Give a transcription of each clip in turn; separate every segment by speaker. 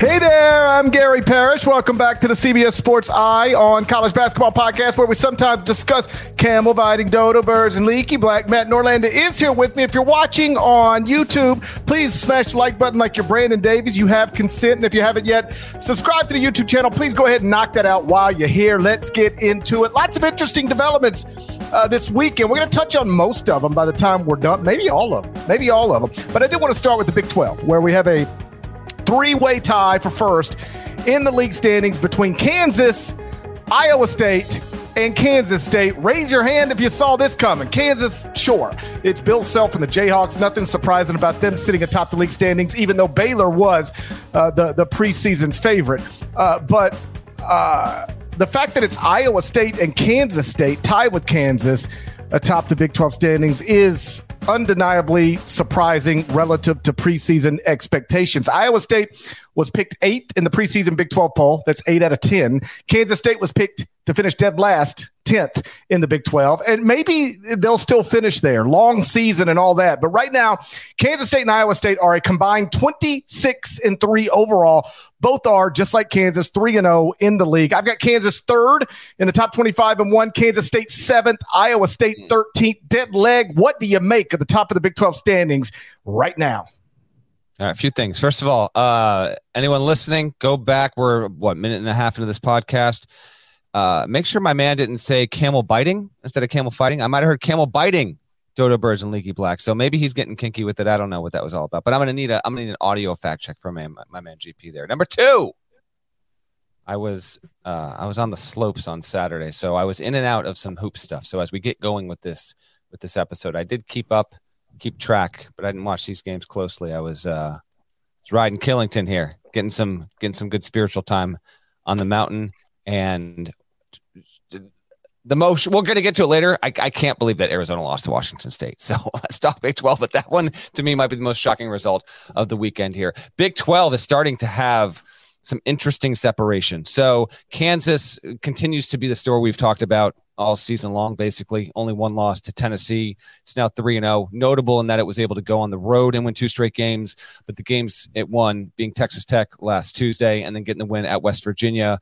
Speaker 1: Hey there, I'm Gary Parrish. Welcome back to the CBS Sports Eye on College Basketball Podcast, where we sometimes discuss camel biting, dodo birds, and leaky black. Matt Norlander is here with me. If you're watching on YouTube, please smash the like button like you're Brandon Davies. You have consent. And if you haven't yet, subscribe to the YouTube channel. Please go ahead and knock that out while you're here. Let's get into it. Lots of interesting developments uh, this weekend. We're going to touch on most of them by the time we're done. Maybe all of them. Maybe all of them. But I did want to start with the Big 12, where we have a three way tie for first in the league standings between Kansas, Iowa State, and Kansas State. Raise your hand if you saw this coming. Kansas, sure. It's Bill Self and the Jayhawks. Nothing surprising about them sitting atop the league standings, even though Baylor was uh, the, the preseason favorite. Uh, but uh, the fact that it's Iowa State and Kansas State tied with Kansas atop the Big 12 standings is undeniably surprising relative to preseason expectations. Iowa State was picked eighth in the preseason Big 12 poll. That's eight out of 10. Kansas State was picked to finish dead last 10th in the Big 12. And maybe they'll still finish there. Long season and all that. But right now, Kansas State and Iowa State are a combined 26 and 3 overall. Both are just like Kansas, 3 and 0 in the league. I've got Kansas third in the top 25 and 1, Kansas State 7th, Iowa State hmm. 13th. Dead leg. What do you make of the top of the Big 12 standings right now?
Speaker 2: All right, a few things. First of all, uh, anyone listening, go back. We're what minute and a half into this podcast. Uh, make sure my man didn't say camel biting instead of camel fighting. I might have heard camel biting dodo birds and leaky black. So maybe he's getting kinky with it. I don't know what that was all about. But I'm gonna need a I'm gonna need an audio fact check from my, my man GP there. Number two. I was uh, I was on the slopes on Saturday, so I was in and out of some hoop stuff. So as we get going with this with this episode, I did keep up, keep track, but I didn't watch these games closely. I was uh, was riding Killington here, getting some getting some good spiritual time on the mountain, and the most we're going to get to it later. I, I can't believe that Arizona lost to Washington State. So let's talk Big 12. But that one to me might be the most shocking result of the weekend here. Big 12 is starting to have some interesting separation. So Kansas uh, continues to be the story we've talked about all season long, basically. Only one loss to Tennessee. It's now 3 and 0. Notable in that it was able to go on the road and win two straight games, but the games it won being Texas Tech last Tuesday and then getting the win at West Virginia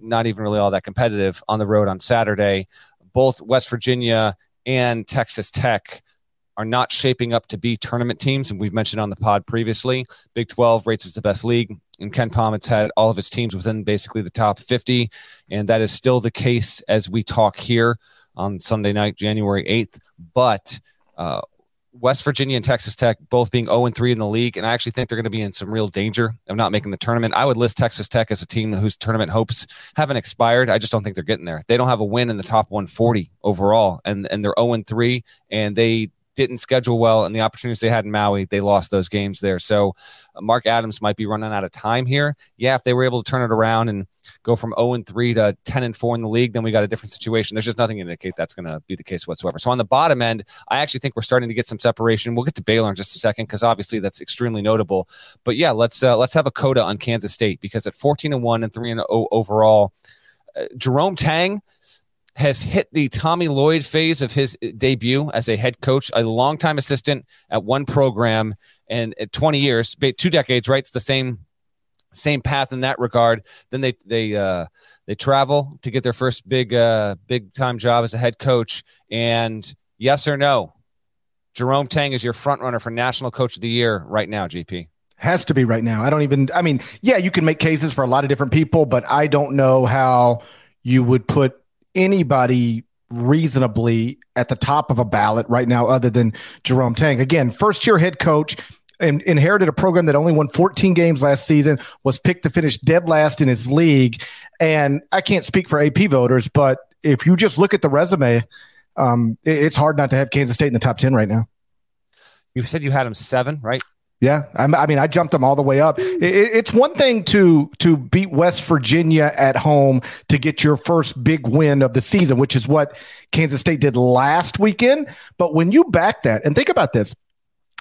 Speaker 2: not even really all that competitive on the road on Saturday. Both West Virginia and Texas Tech are not shaping up to be tournament teams. And we've mentioned on the pod previously, Big 12 rates as the best league. And Ken has had all of its teams within basically the top 50. And that is still the case as we talk here on Sunday night, January 8th. But uh, West Virginia and Texas Tech both being 0 and 3 in the league, and I actually think they're going to be in some real danger of not making the tournament. I would list Texas Tech as a team whose tournament hopes haven't expired. I just don't think they're getting there. They don't have a win in the top 140 overall, and and they're 0 and 3, and they didn't schedule well, and the opportunities they had in Maui, they lost those games there. So uh, Mark Adams might be running out of time here. Yeah, if they were able to turn it around and go from 0 and 3 to 10 and 4 in the league, then we got a different situation. There's just nothing to indicate that's going to be the case whatsoever. So on the bottom end, I actually think we're starting to get some separation. We'll get to Baylor in just a second because obviously that's extremely notable. But yeah, let's uh, let's have a coda on Kansas State because at 14 and 1 and 3 and 0 overall, uh, Jerome Tang has hit the Tommy Lloyd phase of his debut as a head coach, a longtime assistant at one program, and at 20 years, two decades, right? It's the same same path in that regard. Then they they uh, they travel to get their first big uh, big time job as a head coach. And yes or no, Jerome Tang is your front runner for National Coach of the Year right now. GP
Speaker 1: has to be right now. I don't even. I mean, yeah, you can make cases for a lot of different people, but I don't know how you would put anybody reasonably at the top of a ballot right now other than Jerome Tang. Again, first year head coach and inherited a program that only won 14 games last season, was picked to finish dead last in his league. And I can't speak for AP voters, but if you just look at the resume, um, it's hard not to have Kansas State in the top 10 right now.
Speaker 2: You said you had him seven, right?
Speaker 1: Yeah, I mean, I jumped them all the way up. It's one thing to to beat West Virginia at home to get your first big win of the season, which is what Kansas State did last weekend. But when you back that, and think about this,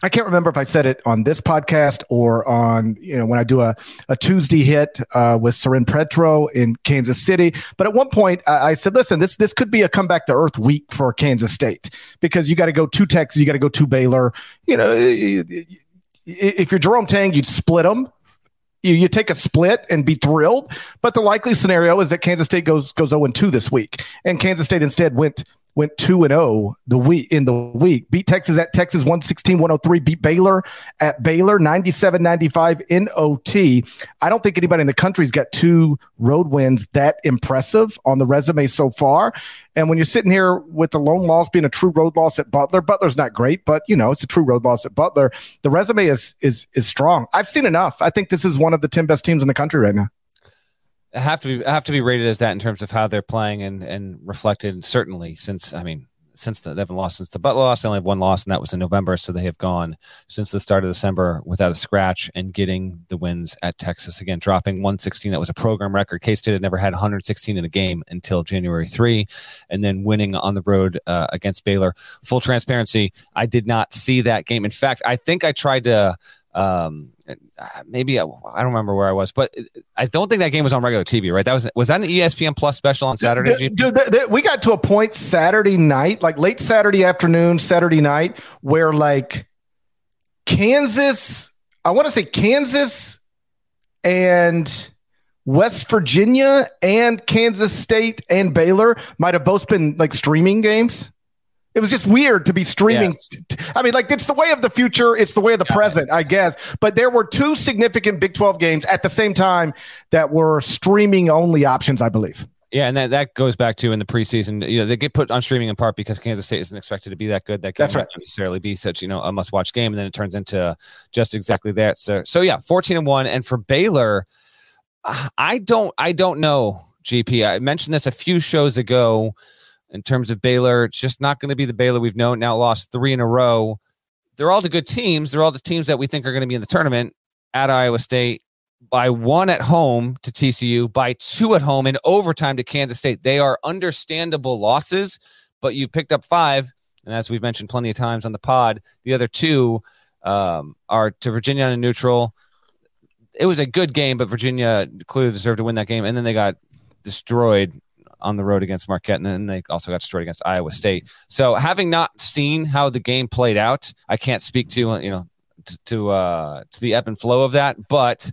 Speaker 1: I can't remember if I said it on this podcast or on, you know, when I do a, a Tuesday hit uh, with Soren Petro in Kansas City. But at one point, I, I said, listen, this this could be a comeback to earth week for Kansas State because you got to go to Texas, you got to go to Baylor. You know, if you're Jerome Tang, you'd split them. You, you take a split and be thrilled. But the likely scenario is that Kansas State goes goes 0 2 this week. And Kansas State instead went went 2 and 0 the week in the week. Beat Texas at Texas 116-103, beat Baylor at Baylor 97-95 in OT. I don't think anybody in the country's got two road wins that impressive on the resume so far. And when you're sitting here with the lone loss being a true road loss at Butler, Butler's not great, but you know, it's a true road loss at Butler. The resume is is is strong. I've seen enough. I think this is one of the 10 best teams in the country right now
Speaker 2: have to be have to be rated as that in terms of how they're playing and and reflected certainly since I mean since the, they haven't lost since the Butler loss. They only have one loss and that was in November so they have gone since the start of December without a scratch and getting the wins at Texas again dropping 116 that was a program record. K State had never had 116 in a game until January 3 and then winning on the road uh, against Baylor. Full transparency I did not see that game. In fact I think I tried to um, Uh, maybe I, I, don't remember where I was, but I don't think that game was on regular TV, right? That was was that an ESPN Plus special on Saturday?
Speaker 1: Dude, the, we got to a point Saturday night, like late Saturday afternoon, Saturday night, where like Kansas, I want to say Kansas and West Virginia and Kansas State and Baylor might have both been like streaming games. It was just weird to be streaming. Yes. I mean, like it's the way of the future. It's the way of the yeah. present, I guess. But there were two significant Big 12 games at the same time that were streaming only options, I believe.
Speaker 2: Yeah, and that, that goes back to in the preseason. You know, they get put on streaming in part because Kansas State isn't expected to be that good. That
Speaker 1: That's right.
Speaker 2: necessarily be such you know a must watch game, and then it turns into just exactly that. So so yeah, fourteen and one, and for Baylor, I don't I don't know. GP, I mentioned this a few shows ago in terms of Baylor. It's just not going to be the Baylor we've known. Now lost three in a row. They're all the good teams. They're all the teams that we think are going to be in the tournament at Iowa State. By one at home to TCU, by two at home in overtime to Kansas State. They are understandable losses, but you picked up five. And as we've mentioned plenty of times on the pod, the other two um, are to Virginia and neutral. It was a good game, but Virginia clearly deserved to win that game. And then they got destroyed on the road against Marquette, and then they also got destroyed against Iowa State. So, having not seen how the game played out, I can't speak to you know to to, uh, to the ebb and flow of that, but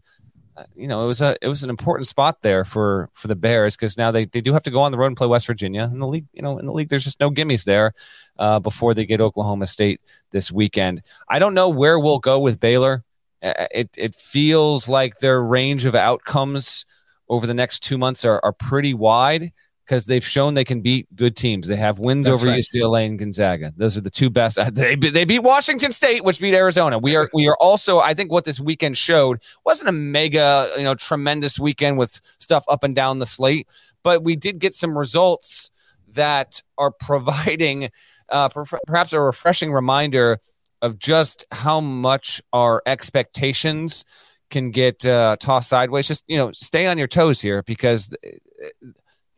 Speaker 2: uh, you know it was a it was an important spot there for for the Bears because now they, they do have to go on the road and play West Virginia in the league. You know, in the league, there's just no gimmies there uh, before they get Oklahoma State this weekend. I don't know where we'll go with Baylor. It it feels like their range of outcomes over the next two months are, are pretty wide because they've shown they can beat good teams. They have wins That's over right. UCLA and Gonzaga. Those are the two best. They, they beat Washington State, which beat Arizona. We are we are also. I think what this weekend showed wasn't a mega you know tremendous weekend with stuff up and down the slate, but we did get some results that are providing uh, perhaps a refreshing reminder of just how much our expectations can get uh, tossed sideways. Just you know, stay on your toes here because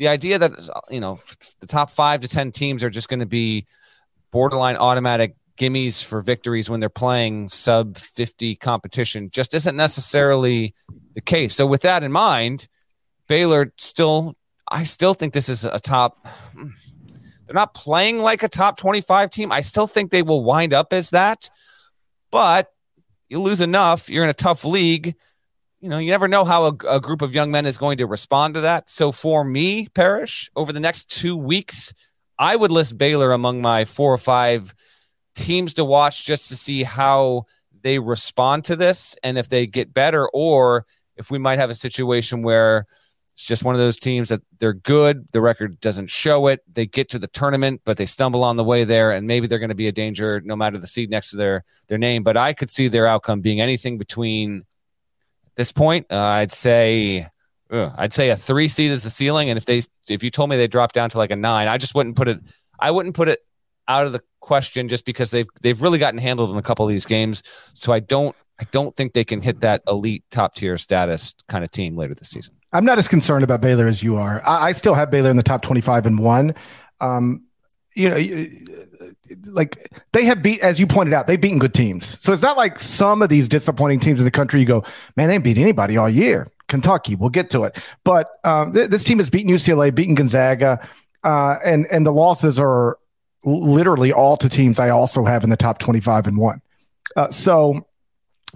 Speaker 2: the idea that you know the top five to ten teams are just going to be borderline automatic gimmies for victories when they're playing sub 50 competition just isn't necessarily the case. So with that in mind, Baylor still I still think this is a top. They're not playing like a top 25 team. I still think they will wind up as that, but you lose enough, you're in a tough league. You know, you never know how a, a group of young men is going to respond to that. So for me, Parrish, over the next two weeks, I would list Baylor among my four or five teams to watch just to see how they respond to this and if they get better or if we might have a situation where it's just one of those teams that they're good. The record doesn't show it. They get to the tournament, but they stumble on the way there, and maybe they're going to be a danger no matter the seed next to their their name. But I could see their outcome being anything between this point. Uh, I'd say I'd say a three seed is the ceiling, and if they if you told me they dropped down to like a nine, I just wouldn't put it. I wouldn't put it out of the question just because they've they've really gotten handled in a couple of these games. So I don't I don't think they can hit that elite top tier status kind of team later this season.
Speaker 1: I'm not as concerned about Baylor as you are. I, I still have Baylor in the top 25 and one. Um, you know, like they have beat, as you pointed out, they've beaten good teams. So it's not like some of these disappointing teams in the country. You go, man, they beat anybody all year. Kentucky, we'll get to it. But um, th- this team has beaten UCLA, beaten Gonzaga, uh, and and the losses are literally all to teams I also have in the top 25 and one. Uh, so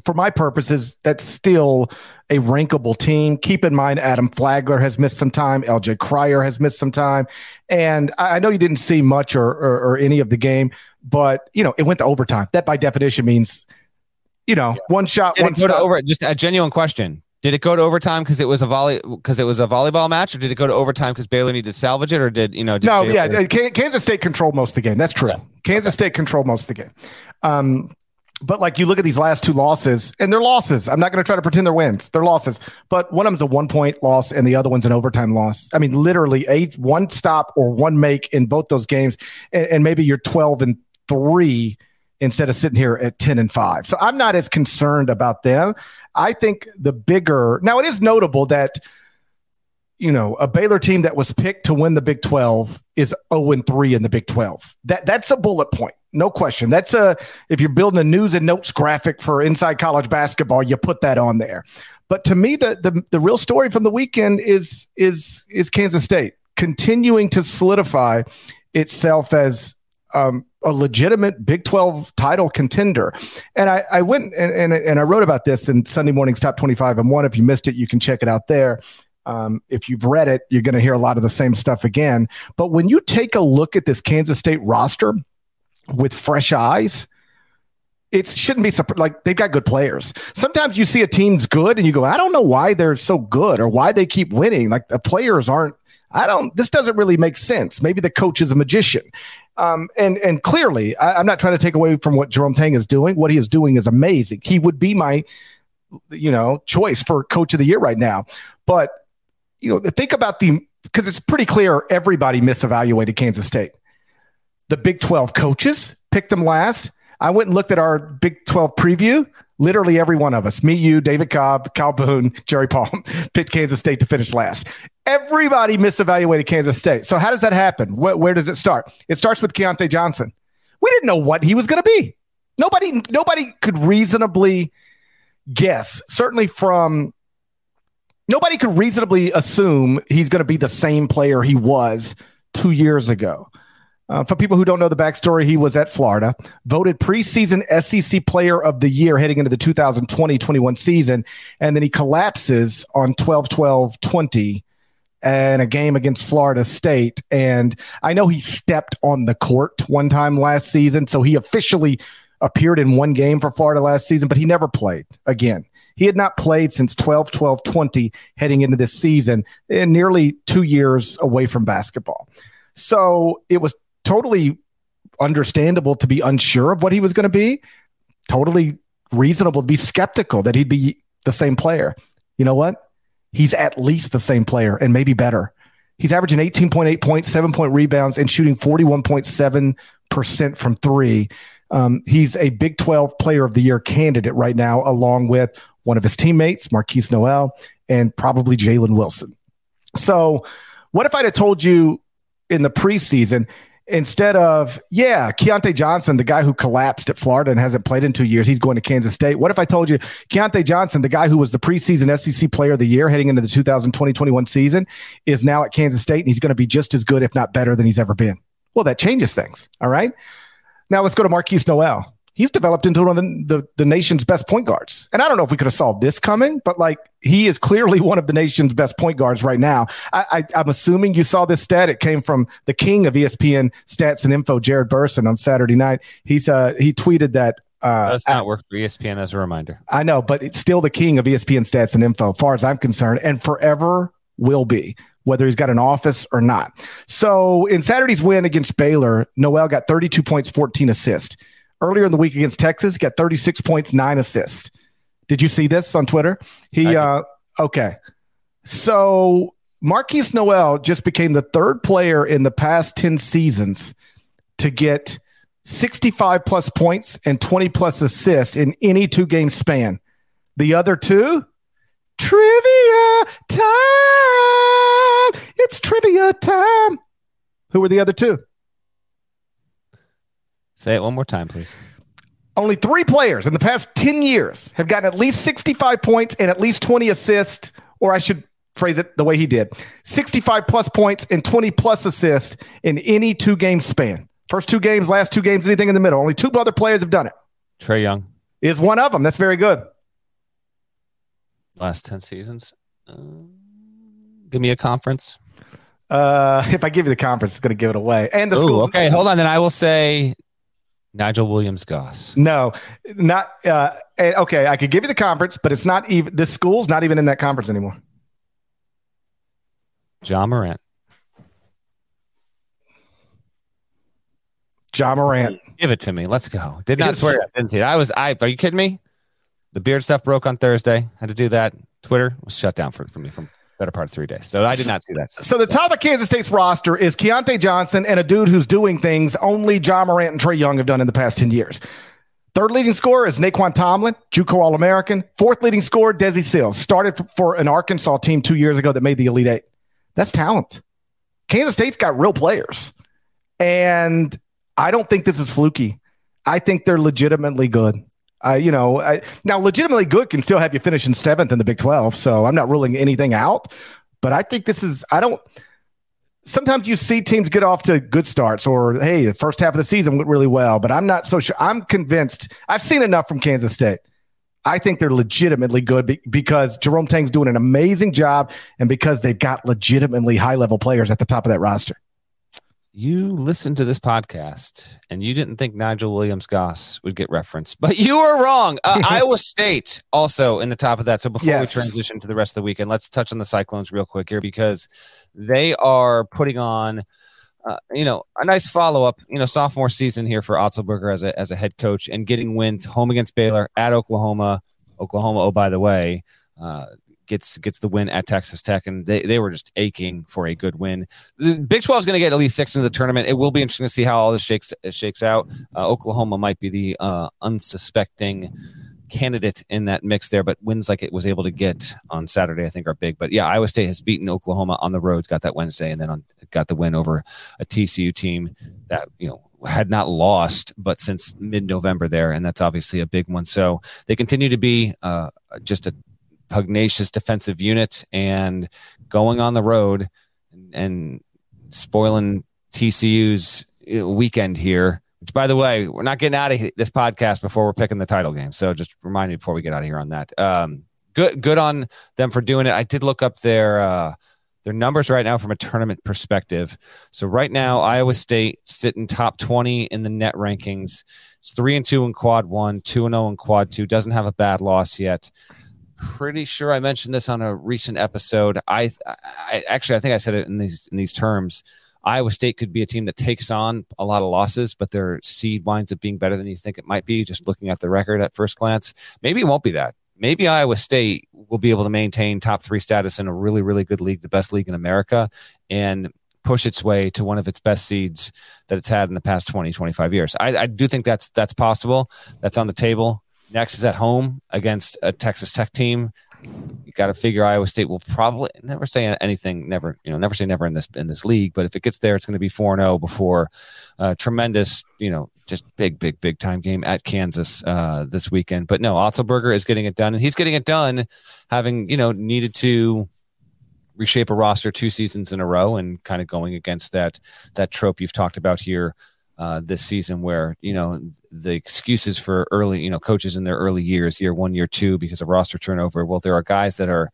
Speaker 1: for my purposes, that's still a rankable team. Keep in mind, Adam Flagler has missed some time. LJ Cryer has missed some time. And I know you didn't see much or, or, or any of the game, but, you know, it went to overtime. That by definition means, you know, yeah. one shot,
Speaker 2: did
Speaker 1: one
Speaker 2: go to over. Just a genuine question. Did it go to overtime because it was a volley because it was a volleyball match, or did it go to overtime because Baylor needed to salvage it, or did you know? Did
Speaker 1: no,
Speaker 2: Baylor-
Speaker 1: yeah, Kansas State controlled most of the game. That's true. Yeah. Kansas State controlled most of the game. Um, but like you look at these last two losses, and they're losses. I'm not going to try to pretend they're wins. They're losses. But one of them's a one point loss, and the other one's an overtime loss. I mean, literally a one stop or one make in both those games, and, and maybe you're 12 and three instead of sitting here at 10 and 5. So I'm not as concerned about them. I think the bigger now it is notable that you know, a Baylor team that was picked to win the Big 12 is 0 and 3 in the Big 12. That that's a bullet point. No question. That's a if you're building a news and notes graphic for inside college basketball, you put that on there. But to me, the the, the real story from the weekend is is is Kansas State continuing to solidify itself as um, a legitimate Big 12 title contender. And I, I went and, and, and I wrote about this in Sunday morning's top 25 and one. If you missed it, you can check it out there. Um, if you've read it, you're going to hear a lot of the same stuff again. But when you take a look at this Kansas State roster with fresh eyes, it shouldn't be like they've got good players. Sometimes you see a team's good and you go, I don't know why they're so good or why they keep winning. Like the players aren't. I don't. This doesn't really make sense. Maybe the coach is a magician. Um, and and clearly, I, am not trying to take away from what Jerome Tang is doing. What he is doing is amazing. He would be my, you know, choice for coach of the year right now. But you know, think about the because it's pretty clear everybody misevaluated Kansas State. The Big 12 coaches picked them last. I went and looked at our Big 12 preview. Literally every one of us, me, you, David Cobb, Kyle Boone, Jerry Palm, picked Kansas State to finish last. Everybody misevaluated Kansas State. So how does that happen? Where, where does it start? It starts with Keyontae Johnson. We didn't know what he was going to be. Nobody, nobody could reasonably guess. Certainly from nobody could reasonably assume he's going to be the same player he was two years ago. Uh, for people who don't know the backstory, he was at Florida, voted preseason SEC Player of the Year heading into the 2020 21 season. And then he collapses on 12 12 20 in a game against Florida State. And I know he stepped on the court one time last season. So he officially appeared in one game for Florida last season, but he never played again. He had not played since 12 12 20 heading into this season, and nearly two years away from basketball. So it was totally understandable to be unsure of what he was going to be, totally reasonable to be skeptical that he'd be the same player. You know what? He's at least the same player and maybe better. He's averaging 18.8 points, seven point rebounds, and shooting 41.7% from three. Um, he's a Big 12 Player of the Year candidate right now, along with one of his teammates, Markquis Nowell, and probably Jalen Wilson. So, what if I'd have told you in the preseason instead of yeah, Keyontae Johnson, the guy who collapsed at Florida and hasn't played in two years, he's going to Kansas State. What if I told you Keyontae Johnson, the guy who was the preseason SEC Player of the Year heading into the 2020-21 season, is now at Kansas State and he's going to be just as good, if not better, than he's ever been. Well, that changes things. All right. Now let's go to Markquis Nowell he's developed into one of the, the, the, nation's best point guards. And I don't know if we could have saw this coming, but like he is clearly one of the nation's best point guards right now. I, I, am assuming you saw this stat. It came from the king of ESPN stats and info, Jared Burson, on Saturday night. He's uh, he tweeted that.
Speaker 2: Uh, does not work for ESPN as a reminder.
Speaker 1: I know, but it's still the king of ESPN stats and info, far as I'm concerned, and forever will be whether he's got an office or not. So in Saturday's win against Baylor, Nowell got 32 points, 14 assists earlier in the week against Texas, got 36 points, nine assists. Did you see this on Twitter? He uh okay. So Markquis Nowell just became the third player in the past 10 seasons to get 65 plus points and 20 plus assists in any two game span. The other two, trivia time. It's trivia time. Who were the other two?
Speaker 2: Say it one more time, please.
Speaker 1: Only three players in the past 10 years have gotten at least 65 points and at least 20 assists, or I should phrase it the way he did 65 plus points and 20 plus assists in any two game span. First two games, last two games, anything in the middle. Only two other players have done it.
Speaker 2: Trae Young
Speaker 1: is one of them. That's very good.
Speaker 2: Last 10 seasons. Uh, give me a conference.
Speaker 1: Uh, if I give you the conference, it's going to give it away. And the school.
Speaker 2: Okay, hold on. Then I will say Nigel Williams Goss.
Speaker 1: No, not uh, eh, okay. I could give you the conference, but it's not even this school's not even in that conference anymore.
Speaker 2: Ja Morant.
Speaker 1: Ja Morant.
Speaker 2: Give it to me. Let's go. Did not swear. I didn't see it. I was. I. Are you kidding me? The beard stuff broke on Thursday. Had to do that. Twitter was shut down for, for me from better part of three days. So I did not see that.
Speaker 1: So the top of Kansas State's roster is Keyontae Johnson and a dude who's doing things only Ja Morant and Trae Young have done in the past 10 years. Third leading scorer is Nae'Qwan Tomlin, JUCO All American. Fourth leading scorer, Desi Sills, started for, for an Arkansas team two years ago that made the Elite Eight. That's talent. Kansas State's got real players. And I don't think this is fluky. I think they're legitimately good. You know, I, now legitimately good can still have you finishing seventh in the Big 12. So I'm not ruling anything out, but I think this is, I don't, sometimes you see teams get off to good starts or, hey, the first half of the season went really well, but I'm not so sure. I'm convinced I've seen enough from Kansas State. I think they're legitimately good because Jerome Tang's doing an amazing job and because they've got legitimately high level players at the top of that roster
Speaker 2: you listened to this podcast and you didn't think Nigel Williams Goss would get referenced, but you were wrong. Uh, Iowa State also in the top of that. So before yes. we transition to the rest of the weekend, let's touch on the Cyclones real quick here because they are putting on. Uh, you know, a nice follow up, you know, sophomore season here for Otzelberger as a, as a head coach and getting wins home against Baylor at Oklahoma. Oklahoma, oh, by the way, uh, gets gets the win at Texas Tech, and they, they were just aching for a good win. The Big 12 is going to get at least six into the tournament. It will be interesting to see how all this shakes shakes out. Uh, Oklahoma might be the uh, unsuspecting candidate in that mix there, but wins like it was able to get on Saturday, I think, are big. But yeah, Iowa State has beaten Oklahoma on the road, got that Wednesday, and then on, got the win over a TCU team that you know had not lost, but since mid November there, and that's obviously a big one. So they continue to be uh, just a pugnacious defensive unit and going on the road and, and spoiling TCU's uh, weekend here. Which, by the way, we're not getting out of this podcast before we're picking the title game. So just remind me before we get out of here on that. Um, good, good on them for doing it. I did look up their uh, their numbers right now from a tournament perspective. So right now, Iowa State sitting top twenty in the net rankings. It's three and two in quad one, two and zero oh in quad two. Doesn't have a bad loss yet pretty sure I mentioned this on a recent episode. I, I actually I think I said it in these in these terms. Iowa State could be a team that takes on a lot of losses, but their seed winds up being better than you think it might be. Just looking at the record at first glance, maybe it won't be that. Maybe Iowa State will be able to maintain top three status in a really, really good league, the best league in America, and push its way to one of its best seeds that it's had in the past 20, 25 years. I, I do think that's that's possible. That's on the table. Next is at home against a Texas Tech team you got to figure Iowa State will probably never say anything, never, you know, never say never in this in this league. But if it gets there, it's going to be four zero before uh, tremendous, you know, just big, big, big time game at Kansas uh, this weekend. But no, Otzelberger is getting it done, and he's getting it done, having you know needed to reshape a roster two seasons in a row and kind of going against that that trope you've talked about here uh, this season where you know the excuses for early you know coaches in their early years year one year two because of roster turnover well there are guys that are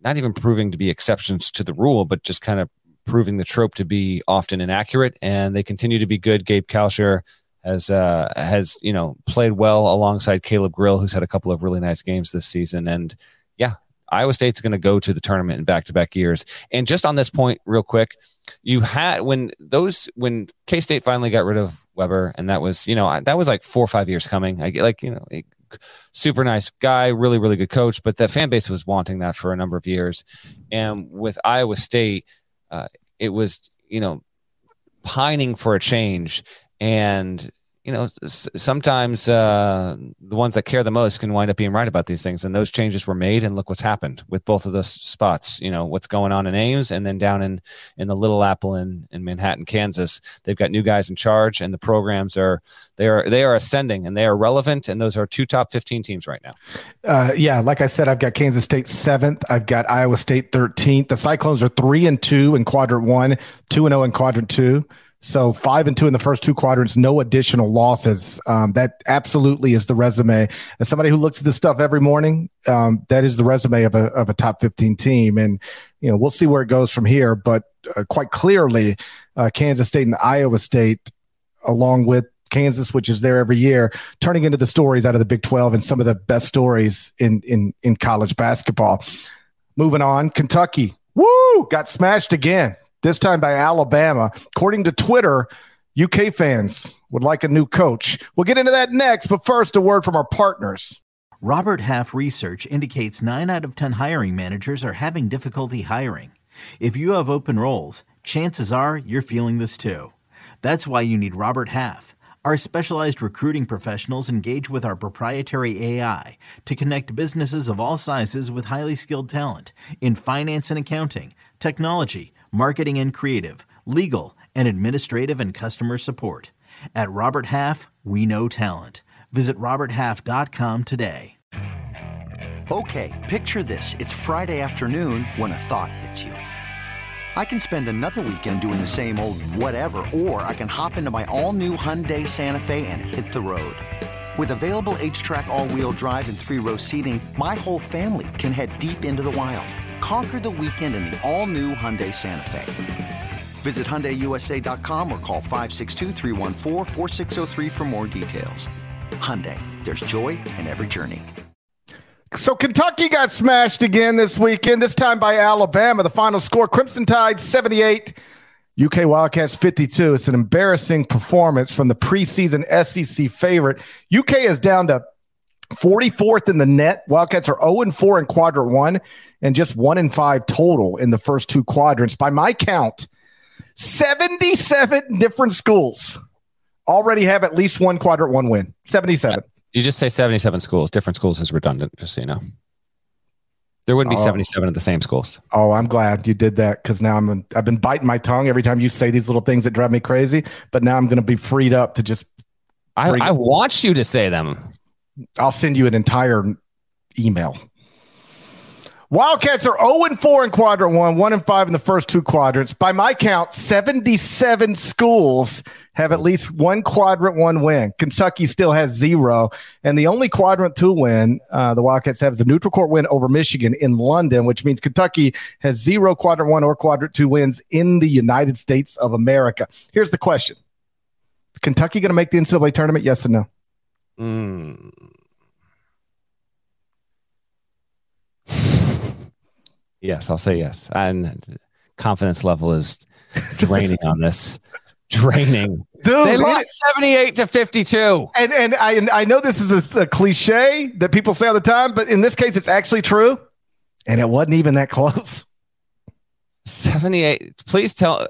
Speaker 2: not even proving to be exceptions to the rule but just kind of proving the trope to be often inaccurate and they continue to be good. Gabe kalscheur has uh has you know played well alongside caleb grill who's had a couple of really nice games this season. And yeah iowa state's going to go to the tournament in back-to-back years. And just on this point real quick you had when those when K State finally got rid of Weber, and that was you know that was like four or five years coming. I get like you know. A, super nice guy, really, really good coach, but the fan base was wanting that for a number of years. And with Iowa State, uh, it was, you know, pining for a change. And you know, sometimes uh, the ones that care the most can wind up being right about these things. And those changes were made, and look what's happened with both of those spots. You know, what's going on in Ames, and then down in in the Little Apple in in Manhattan, Kansas. They've got new guys in charge, and the programs are they are they are ascending, and they are relevant. And those are two top fifteen teams right now.
Speaker 1: Uh, yeah, like I said, I've got Kansas State seventh. I've got Iowa State thirteenth. The Cyclones are three and two in quadrant one, two and zero oh in quadrant two. So five and two in the first two quadrants, no additional losses. Um, that absolutely is the resume. As somebody who looks at this stuff every morning, um, that is the resume of a of a top fifteen team, and you know we'll see where it goes from here. But uh, quite clearly, uh, Kansas State and Iowa State, along with Kansas, which is there every year, turning into the stories out of the Big Twelve and some of the best stories in in in college basketball. Moving on, Kentucky, woo, got smashed again this time by Alabama. According to Twitter, UK fans would like a new coach. We'll get into that next, but first, a word from our partners.
Speaker 3: Robert Half research indicates 9 out of 10 hiring managers are having difficulty hiring. If you have open roles, chances are you're feeling this too. That's why you need Robert Half. Our specialized recruiting professionals engage with our proprietary AI to connect businesses of all sizes with highly skilled talent in finance and accounting, technology, marketing and creative, legal, and administrative and customer support. At Robert Half, we know talent. Visit RobertHalf.com today.
Speaker 4: Okay, picture this. It's Friday afternoon when a thought hits you. I can spend another weekend doing the same old whatever, or I can hop into my all new Hyundai Santa Fe and hit the road. With available H track, all wheel drive, and three row seating, my whole family can head deep into the wild Conquer the weekend in the all-new Hyundai Santa Fe. Visit HyundaiUSA.com or call 562 for more details. Hyundai, there's joy in every journey.
Speaker 1: So Kentucky got smashed again this weekend, this time by Alabama. The final score, Crimson Tide 78, UK Wildcats 52. It's an embarrassing performance from the preseason SEC favorite. UK is down to 44th in the net. Wildcats are 0 and 4 in quadrant one and just 1 and 5 total in the first two quadrants. By my count, 77 different schools already have at least one quadrant one win. 77.
Speaker 2: You just say 77 schools. Different schools is redundant, just so you know. There wouldn't be oh. 77 of the same schools.
Speaker 1: Oh, I'm glad you did that because now I'm I've been biting my tongue every time you say these little things that drive me crazy. But now I'm going to be freed up to just.
Speaker 2: I, I want you to say them.
Speaker 1: I'll send you an entire email. Wildcats are 0 and 4 in quadrant one, 1 and 5 in the first two quadrants. By my count, 77 schools have at least one quadrant one win. Kentucky still has zero. And the only quadrant two win uh, the Wildcats have is a neutral court win over Michigan in London, which means Kentucky has zero quadrant one or quadrant two wins in the United States of America. Here's the question Is Kentucky going to make the NCAA tournament? Yes or no? Mm.
Speaker 2: yes, I'll say yes. And confidence level is draining on this. Draining. Dude, they lost 78 to 52.
Speaker 1: And and I and I know this is a, a cliche that people say all the time, but in this case it's actually true. And it wasn't even that close.
Speaker 2: 78. Please tell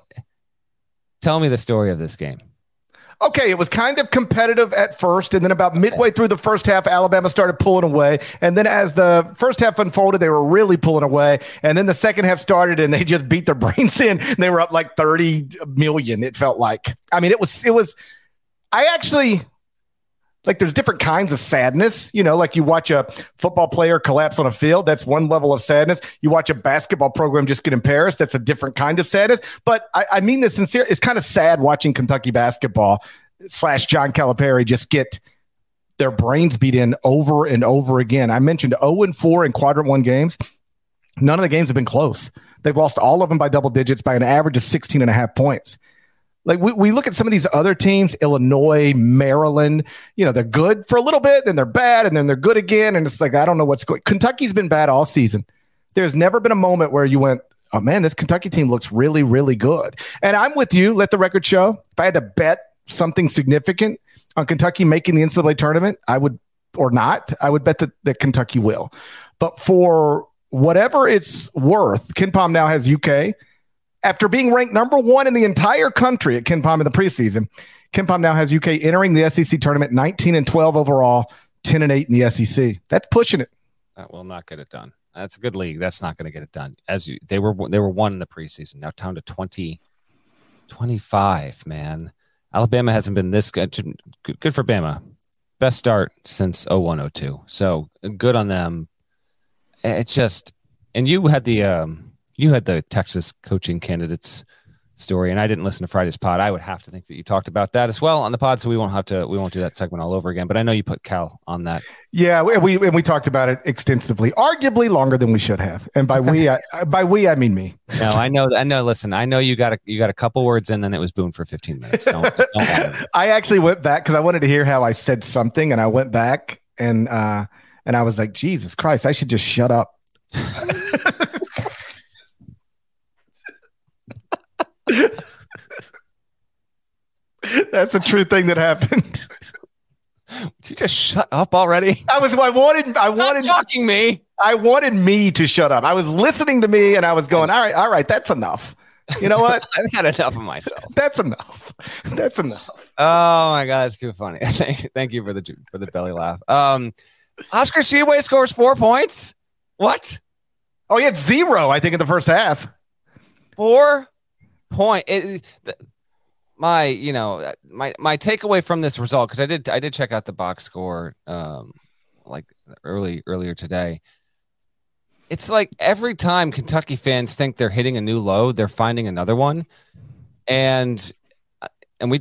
Speaker 2: tell me the story of this game.
Speaker 1: Okay, it was kind of competitive at first, and then about midway through the first half, Alabama started pulling away. And then as the first half unfolded, they were really pulling away. And then the second half started, and they just beat their brains in. they were up like 30 million, it felt like. I mean, it was, it was, I actually, like there's different kinds of sadness you know like you watch a football player collapse on a field that's one level of sadness. You watch a basketball program just get embarrassed that's a different kind of sadness. But i, I mean this sincere it's kind of sad watching kentucky basketball slash john calipari just get their brains beat in over and over again. I mentioned 0 and 4 in quadrant one games. None of the games have been close. They've lost all of them by double digits by an average of 16 and a half points like we, we look at some of these other teams, Illinois, Maryland, you know, they're good for a little bit, then they're bad, and then they're good again. And it's like, I don't know what's going Kentucky's been bad all season. There's never been a moment where you went, oh man, this Kentucky team looks really, really good. And I'm with you. Let the record show. If I had to bet something significant on Kentucky making the NCAA tournament, I would, or not, I would bet that, that Kentucky will. But for whatever it's worth, KenPom now has UK after being ranked number one in the entire country at KenPom in the preseason, KenPom now has UK entering the SEC tournament 19 and 12 overall, 10 and 8 in the SEC. That's pushing it.
Speaker 2: That will not get it done. That's a good league. That's not going to get it done. As you, they were, they were one in the preseason. Now down to 20, 25, man. Alabama hasn't been this good. Good for Bama. Best start since 0102. So good on them. It's just, and you had the, um, you had the Texas coaching candidates story, and I didn't listen to Friday's pod. I would have to think that you talked about that as well on the pod, so we won't have to we won't do that segment all over again. But I know you put Cal on that.
Speaker 1: Yeah, we we, and we talked about it extensively, arguably longer than we should have. And by we, I, by we, I mean me.
Speaker 2: No, I know, I know. Listen, I know you got a you got a couple words in, then it was Boone for fifteen minutes. Don't,
Speaker 1: don't I actually went back because I wanted to hear how I said something, and I went back and uh and I was like, Jesus Christ, I should just shut up. That's a true thing that happened.
Speaker 2: Would you just shut up already?
Speaker 1: I was. I wanted. I wanted
Speaker 2: Not talking me.
Speaker 1: I wanted me to shut up. I was listening to me, and I was going, "All right, all right, that's enough." You know what?
Speaker 2: I've had enough of myself.
Speaker 1: That's enough. That's enough.
Speaker 2: Oh my god, it's too funny. thank, thank you for the for the belly laugh. Um, Oscar Tshiebwe scores four points. What?
Speaker 1: Oh, he had zero. I think in the first half.
Speaker 2: Four point. It, the, my you know my my takeaway from this result because I did I did check out the box score um like early earlier today. It's like every time Kentucky fans think they're hitting a new low, they're finding another one, and and we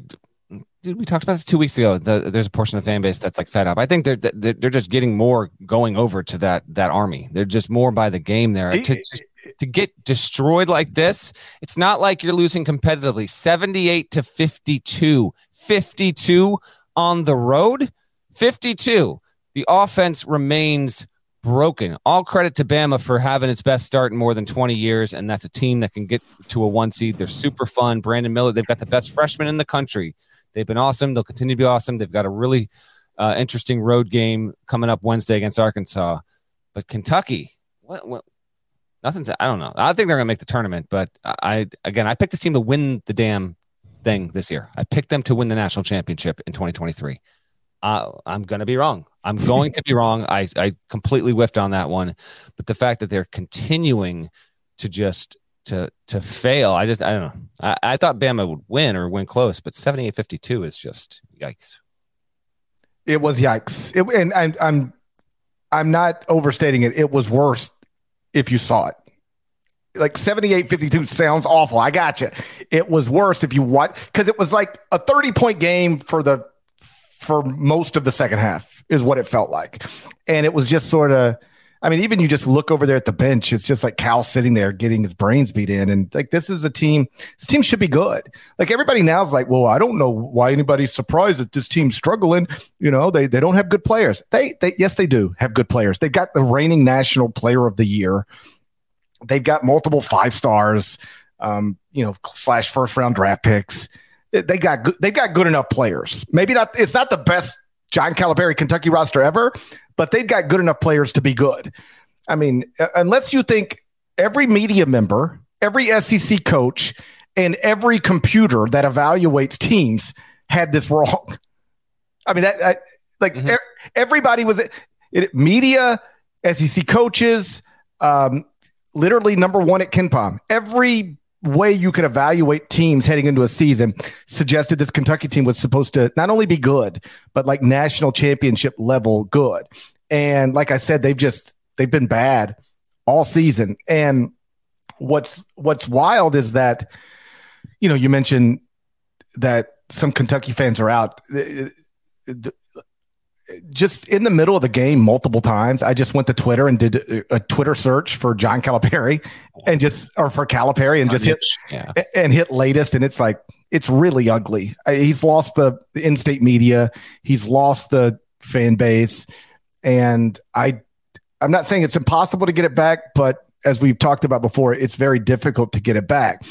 Speaker 2: dude we talked about this two weeks ago. The, there's a portion of the fan base that's like fed up. I think they're they're just getting more going over to that that army. They're just more by the game there. To, to, to get destroyed like this, it's not like you're losing competitively. 78 to 52. 52 on the road. 52. The offense remains broken. All credit to Bama for having its best start in more than 20 years, and that's a team that can get to a one seed. They're super fun. Brandon Miller, they've got the best freshman in the country. They've been awesome. They'll continue to be awesome. They've got a really uh, interesting road game coming up Wednesday against Arkansas. But Kentucky, what, what nothing's I don't know. I think they're gonna make the tournament, but I again I picked this team to win the damn thing this year. I picked them to win the national championship in 2023. Uh, I'm gonna be wrong. I'm going to be wrong. I I completely whiffed on that one, but the fact that they're continuing to just to to fail, I just I don't know. I, I thought Bama would win or win close, but 78-52 is just yikes.
Speaker 1: It was yikes. It, and I'm I'm I'm not overstating it. It was worse if you saw it. Like 78 52 sounds awful. I got you. It was worse if you watch because it was like a 30 point game for the for most of the second half, is what it felt like. And it was just sort of I mean, even you just look over there at the bench, it's just like Cal sitting there getting his brains beat in. And like, this is a team, this team should be good. Like, everybody now is like, well, I don't know why anybody's surprised that this team's struggling. You know, they, they don't have good players. They, they, yes, they do have good players. They've got the reigning national player of the year. They've got multiple five stars, um, you know, slash first round draft picks. They got good, they've got good enough players. Maybe not, it's not the best John Calipari Kentucky roster ever, but they've got good enough players to be good. I mean, uh, unless you think every media member, every SEC coach, and every computer that evaluates teams had this wrong. I mean, that I, like mm-hmm. er, everybody was it, media, SEC coaches, um, literally number one at KenPom. Every way you could evaluate teams heading into a season suggested this Kentucky team was supposed to not only be good, but like national championship level good. And like I said, they've just they've been bad all season. And what's what's wild is that you know you mentioned that some Kentucky fans are out just in the middle of the game multiple times. I just went to Twitter and did a Twitter search for John Calipari and just or for Calipari and just hit yeah. and hit latest, and it's like it's really ugly. He's lost the in-state media. He's lost the fan base, and I I'm not saying it's impossible to get it back, but as we've talked about before, it's very difficult to get it back.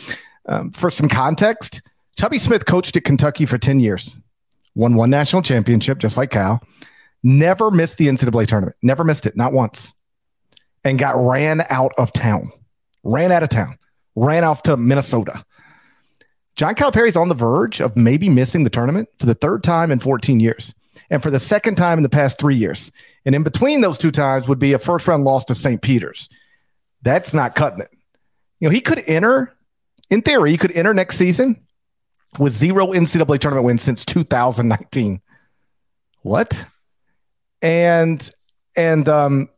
Speaker 1: Um, for some context, Tubby Smith coached at Kentucky for 10 years, won one national championship, just like Cal, never missed the NCAA tournament, never missed it, not once, and got ran out of town, ran out of town, ran off to Minnesota. John Calipari's on the verge of maybe missing the tournament for the third time in 14 years and for the second time in the past three years. And in between those two times would be a first round loss to St. Peter's. That's not cutting it. You know, he could enter, in theory, he could enter next season with zero NCAA tournament wins since 2019. What? And and um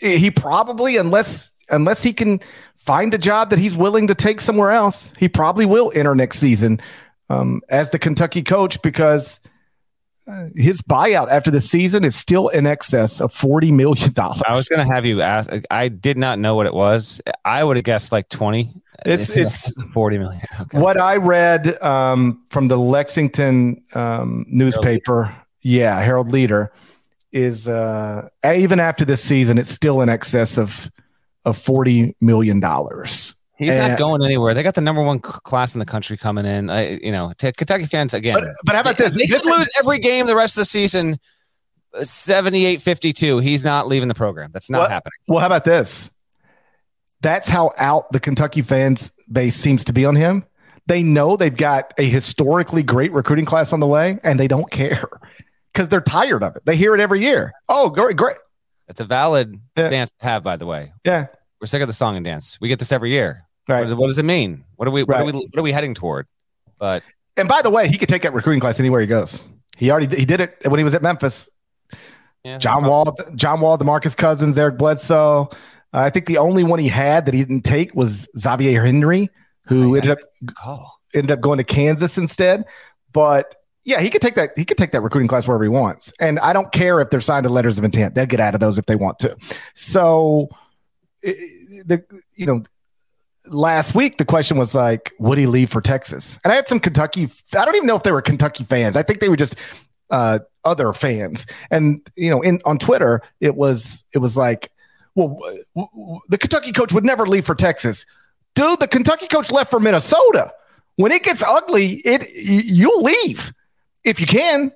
Speaker 1: he probably unless unless he can find a job that he's willing to take somewhere else, he probably will enter next season um, as the Kentucky coach because his buyout after the season is still in excess of forty million dollars.
Speaker 2: I was going to have you ask. I did not know what it was. I would have guessed like twenty.
Speaker 1: It's it's, it's forty million.
Speaker 2: Okay.
Speaker 1: What I read um, from the Lexington um, newspaper, Herald yeah, Herald Leader, is uh, even after this season, it's still in excess of of forty million dollars.
Speaker 2: He's and, not going anywhere. They got the number one class in the country coming in. I, you know, to Kentucky fans again.
Speaker 1: But, but how about this?
Speaker 2: They, could lose every game the rest of the season. 78-52. He's not leaving the program. That's not
Speaker 1: well,
Speaker 2: happening.
Speaker 1: Well, how about this? That's how out the Kentucky fans base seems to be on him. They know they've got a historically great recruiting class on the way, and they don't care because they're tired of it. They hear it every year. Oh, great, great.
Speaker 2: That's a valid yeah. stance to have, by the way.
Speaker 1: Yeah.
Speaker 2: We're sick of the song and dance. We get this every year.
Speaker 1: Right. What
Speaker 2: does, it, what does it mean? What are we? What, right. are we what are we heading toward? But
Speaker 1: and by the way, he could take that recruiting class anywhere he goes. He already he did it when he was at Memphis. Yeah, John Wall, John Wall, Demarcus Cousins, Eric Bledsoe. Uh, I think the only one he had that he didn't take was Xavier Henry, who oh, ended up call. ended up going to Kansas instead. But yeah, he could take that. He could take that recruiting class wherever he wants. And I don't care if they're signed to letters of intent; they'll get out of those if they want to. So, the you know, last week the question was like, would he leave for Texas? And I had some Kentucky. I don't even know if they were Kentucky fans. I think they were just uh, other fans. And you know, in on Twitter, it was it was like, well, uh, w- w- the Kentucky coach would never leave for Texas. Dude, the Kentucky coach left for Minnesota. When it gets ugly, it you'll leave if you can.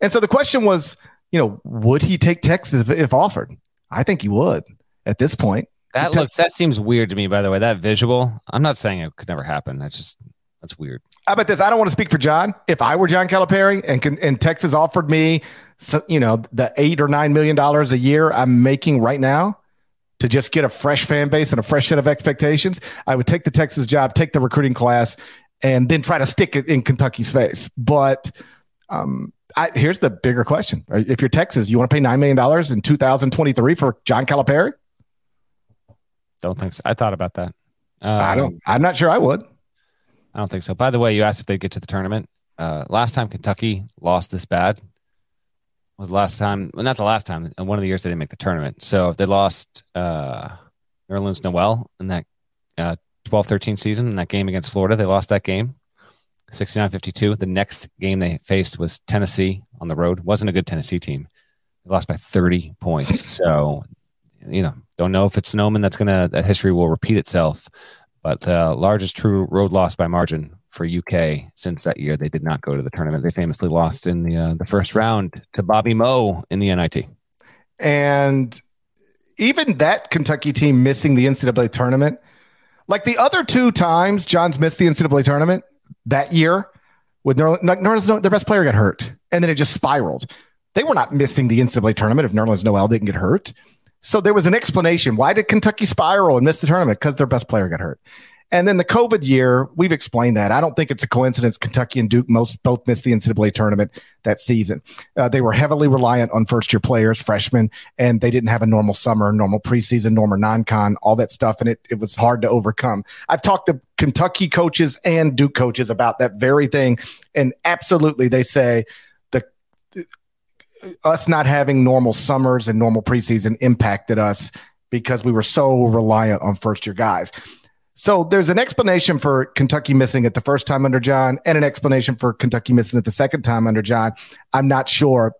Speaker 1: And so the question was, you know, would he take Texas if, if offered? I think he would at this point.
Speaker 2: That looks that seems weird to me. By the way, that visual. I'm not saying it could never happen. That's just that's weird.
Speaker 1: How about this? I don't want to speak for John. If I were John Calipari and and Texas offered me, you know, the eight or nine million dollars a year I'm making right now to just get a fresh fan base and a fresh set of expectations, I would take the Texas job, take the recruiting class, and then try to stick it in Kentucky's face. But um, I, here's the bigger question: If you're Texas, you want to pay nine million dollars in 2023 for John Calipari?
Speaker 2: Don't think so. I thought about that.
Speaker 1: Um, I don't. I'm not sure I would.
Speaker 2: I don't think so. By the way, you asked if they get to the tournament. Uh, last time Kentucky lost this bad was the last time. Well, not the last time. One of the years they didn't make the tournament. So they lost uh, Nerlens Noel in that uh, 12-13 season in that game against Florida. They lost that game, 69-52. The next game they faced was Tennessee on the road. wasn't a good Tennessee team. They lost by 30 points. So you know, don't know if it's Snowman that's going to, that history will repeat itself. But uh, largest true road loss by margin for UK since that year. They did not go to the tournament. They famously lost in the uh, the first round to Bobby Moe in the NIT.
Speaker 1: And even that Kentucky team missing the NCAA tournament, like the other two times John's missed the NCAA tournament that year, with Nerlens, their best player got hurt, and then it just spiraled. They were not missing the NCAA tournament if Nerlens Noel didn't get hurt. So there was an explanation. Why did Kentucky spiral and miss the tournament? Because their best player got hurt. And then the COVID year, we've explained that. I don't think it's a coincidence. Kentucky and Duke most both missed the NCAA tournament that season. Uh, they were heavily reliant on first year players, freshmen, and they didn't have a normal summer, normal preseason, normal non con, all that stuff. And it, it was hard to overcome. I've talked to Kentucky coaches and Duke coaches about that very thing. And absolutely, they say the us not having normal summers and normal preseason impacted us because we were so reliant on first year guys. So there's an explanation for Kentucky missing it the first time under John and an explanation for Kentucky missing it the second time under John. I'm not sure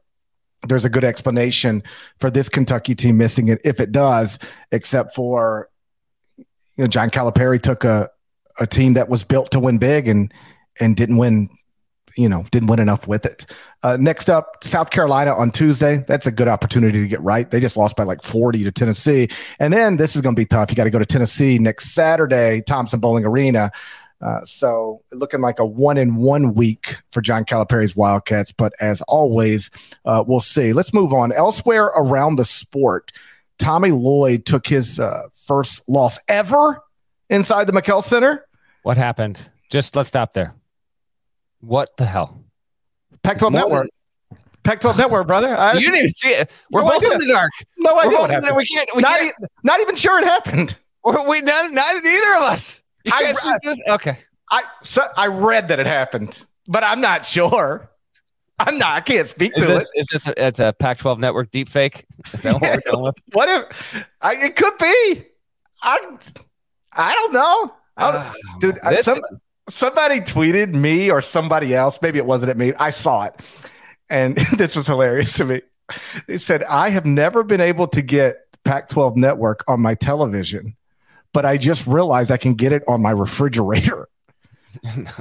Speaker 1: there's a good explanation for this Kentucky team missing it if it does, except for you know John Calipari took a a team that was built to win big and and didn't win you know, didn't win enough with it. Uh, next up, South Carolina on Tuesday. That's a good opportunity to get right. They just lost by like 40 to Tennessee. And then this is going to be tough. You got to go to Tennessee next Saturday, Thompson Boling Arena. Uh, so looking like a one in one week for John Calipari's Wildcats. But as always, uh, we'll see. Let's move on. Elsewhere around the sport, Tommy Lloyd took his uh, first loss ever inside the McKale Center.
Speaker 2: What happened? Just let's stop there. What the hell?
Speaker 1: Pac 12 Network. Pac 12 Network, brother. I,
Speaker 2: you didn't even see it. We're no both in the dark.
Speaker 1: No idea.
Speaker 2: What happened. We can't. We
Speaker 1: not,
Speaker 2: can't.
Speaker 1: E- not even sure it happened.
Speaker 2: We're, we not, not either of us.
Speaker 1: I, I, okay. I so I read that it happened, but I'm not sure. I'm not. I can't speak
Speaker 2: is
Speaker 1: to
Speaker 2: this,
Speaker 1: it.
Speaker 2: Is this a, it's a Pac-12 network deep fake? Is that what we're going with?
Speaker 1: what if I, it could be? I I don't know. I don't, uh, dude, some, somebody tweeted me or somebody else. Maybe it wasn't at me. I saw it, and this was hilarious to me. They said, "I have never been able to get Pac-12 Network on my television, but I just realized I can get it on my refrigerator." No.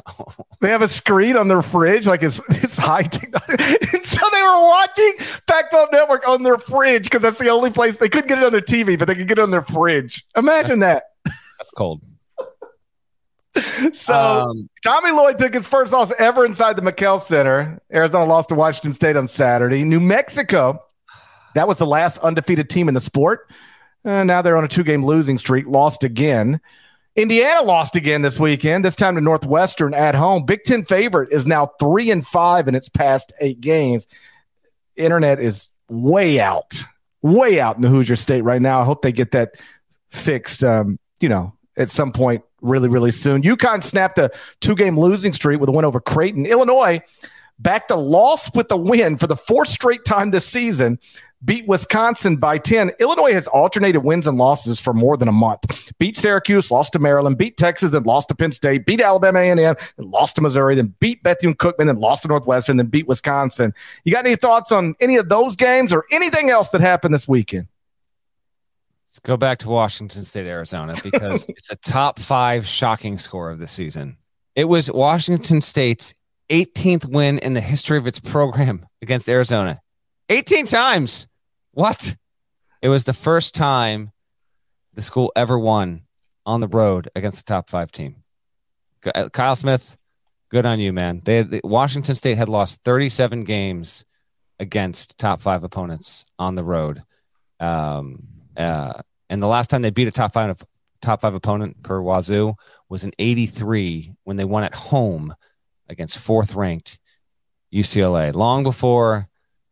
Speaker 1: They have a screen on their fridge, like it's it's high technology. so they were watching Pac-12 Network on their fridge because that's the only place they couldn't get it on their TV, but they could get it on their fridge. Imagine
Speaker 2: that's,
Speaker 1: that.
Speaker 2: That's cold.
Speaker 1: so um, Tommy Lloyd took his first loss ever inside the McKale Center. Arizona lost to Washington State on Saturday. New Mexico, that was the last undefeated team in the sport. And now they're on a two game losing streak, lost again. Indiana lost again this weekend, this time to Northwestern at home. Big Ten favorite is now three and five in its past eight games. Internet is way out, way out in the Hoosier State right now. I hope they get that fixed, um, you know, at some point really, really soon. UConn snapped a two game losing streak with a win over Creighton. Illinois backed a loss with a win for the fourth straight time this season. Beat Wisconsin by 10. Illinois has alternated wins and losses for more than a month. Beat Syracuse, lost to Maryland, beat Texas, then lost to Penn State, beat Alabama A&M, and lost to Missouri, then beat Bethune-Cookman, then lost to Northwestern, then beat Wisconsin. You got any thoughts on any of those games or anything else that happened this weekend?
Speaker 2: Let's go back to Washington State, Arizona, because it's a top five shocking score of the season. It was Washington State's 18th win in the history of its program against Arizona. 18 times. What? It was the first time the school ever won on the road against the top five team. Uh, Kyle Smith, good on you, man. They had, Washington State had lost 37 games against top five opponents on the road. Um, uh, and the last time they beat a top five of, top five opponent per Wazoo was in '83 when they won at home against fourth ranked UCLA. Long before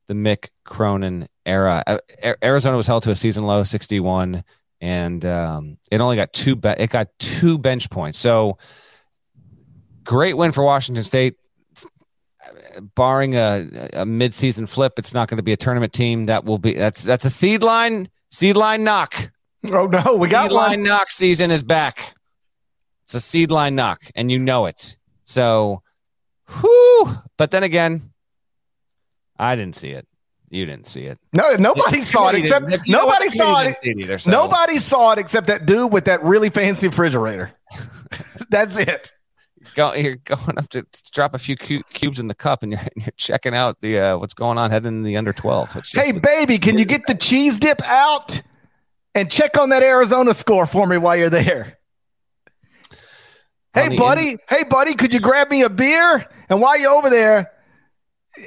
Speaker 2: the Mick Cronin era, uh, Arizona was held to a season low 61, and um, it only got two. Be- it got two bench points. So great win for Washington State barring a, a midseason flip, it's not going to be a tournament team. That will be that's that's a seed line Seed line knock.
Speaker 1: Oh no, we got
Speaker 2: seed
Speaker 1: one.
Speaker 2: line knock season is back. It's a seed line knock, and you know it. So, whoo. But then again, I didn't see it. You didn't see it.
Speaker 1: No, nobody saw it except nobody saw it.
Speaker 2: it either, so.
Speaker 1: Nobody saw it except that dude with that really fancy refrigerator. That's it.
Speaker 2: Go, you're going up to, to drop a few cu- cubes in the cup, and you're, you're checking out the uh, what's going on heading in the under twelve.
Speaker 1: hey, a- baby, can you get the cheese dip out and check on that Arizona score for me while you're there? Hey, buddy. Hey, buddy, could you grab me a beer And while you're over there,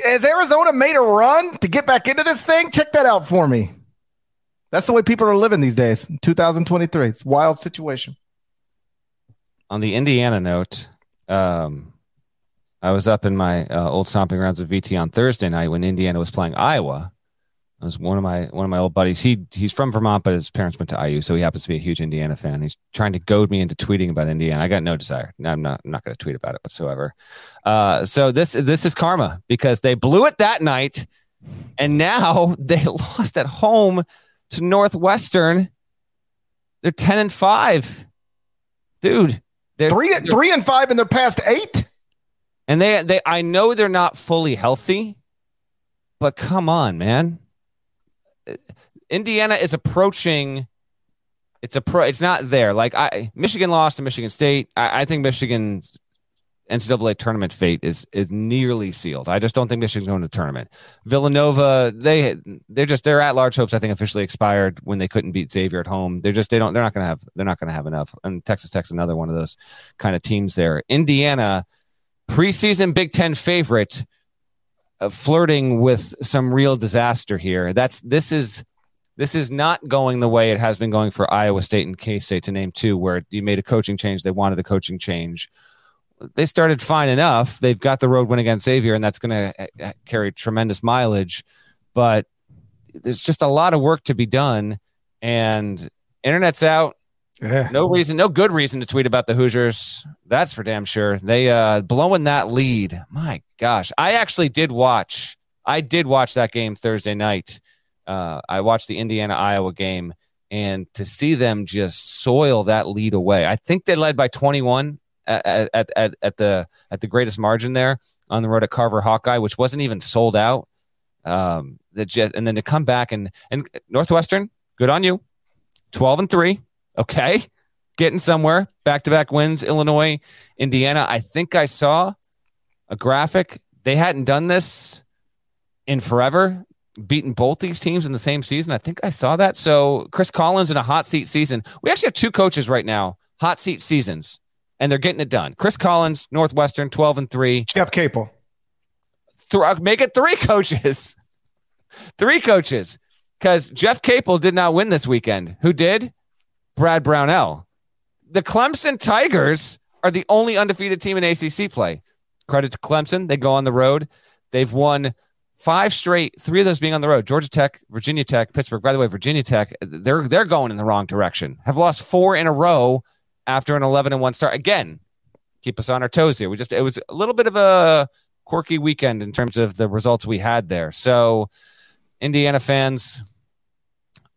Speaker 1: has Arizona made a run to get back into this thing? Check that out for me. That's the way people are living these days. 2023. It's a wild situation.
Speaker 2: On the Indiana note, um, I was up in my uh, old stomping grounds of VT on Thursday night when Indiana was playing Iowa. It was one of my one of my old buddies. He he's from Vermont, but his parents went to IU, so he happens to be a huge Indiana fan. He's trying to goad me into tweeting about Indiana. I got no desire. I'm not I'm not going to tweet about it whatsoever. Uh, so this this is karma because they blew it that night, and now they lost at home to Northwestern. They're ten and five, dude.
Speaker 1: They're three they're, three and five in their past eight.
Speaker 2: And they they I know they're not fully healthy, but come on, man. Uh, Indiana is approaching. It's a pro. It's not there. Like I, Michigan lost to Michigan State. I, I think Michigan's NCAA tournament fate is is nearly sealed. I just don't think Michigan's going to the tournament. Villanova, they they're just their at large hopes. I think officially expired when they couldn't beat Xavier at home. They're just they don't they're not going to have they're not going to have enough. And Texas Tech's another one of those kind of teams there. Indiana, preseason Big Ten favorite, uh, flirting with some real disaster here. That's this is this is not going the way it has been going for Iowa State and K State to name two, where you made a coaching change. They wanted a coaching change. They started fine enough. They've got the road win against Xavier, and that's going to uh, uh, carry tremendous mileage. But there's just a lot of work to be done, and internet's out. Yeah. No reason, no good reason to tweet about the Hoosiers. That's for damn sure. They uh blowing that lead. My gosh. I actually did watch. I did watch that game Thursday night. Uh, I watched the Indiana Iowa game, and to see them just soil that lead away. I think they led by 21 at, at, at, at the at the greatest margin there on the road at Carver Hawkeye, which wasn't even sold out. Um, the jet, and then to come back and and Northwestern, good on you, 12 and three, okay, getting somewhere. Back to back wins, Illinois, Indiana. I think I saw a graphic. They hadn't done this in forever beaten both these teams in the same season. I think I saw that. So Chris Collins in a hot seat season. We actually have two coaches right now, hot seat seasons, and they're getting it done. Chris Collins, Northwestern, 12 and 3.
Speaker 1: Jeff Capel.
Speaker 2: Th- uh, make it three coaches. three coaches. Because Jeff Capel did not win this weekend. Who did? Brad Brownell. The Clemson Tigers are the only undefeated team in ACC play. Credit to Clemson. They go on the road. They've won five straight, three of those being on the road. Georgia Tech, Virginia Tech, Pittsburgh. By the way, Virginia Tech, they're they're going in the wrong direction. Have lost four in a row after an 11 and 1 start. Again, keep us on our toes here. We just it was a little bit of a quirky weekend in terms of the results we had there. So, Indiana fans,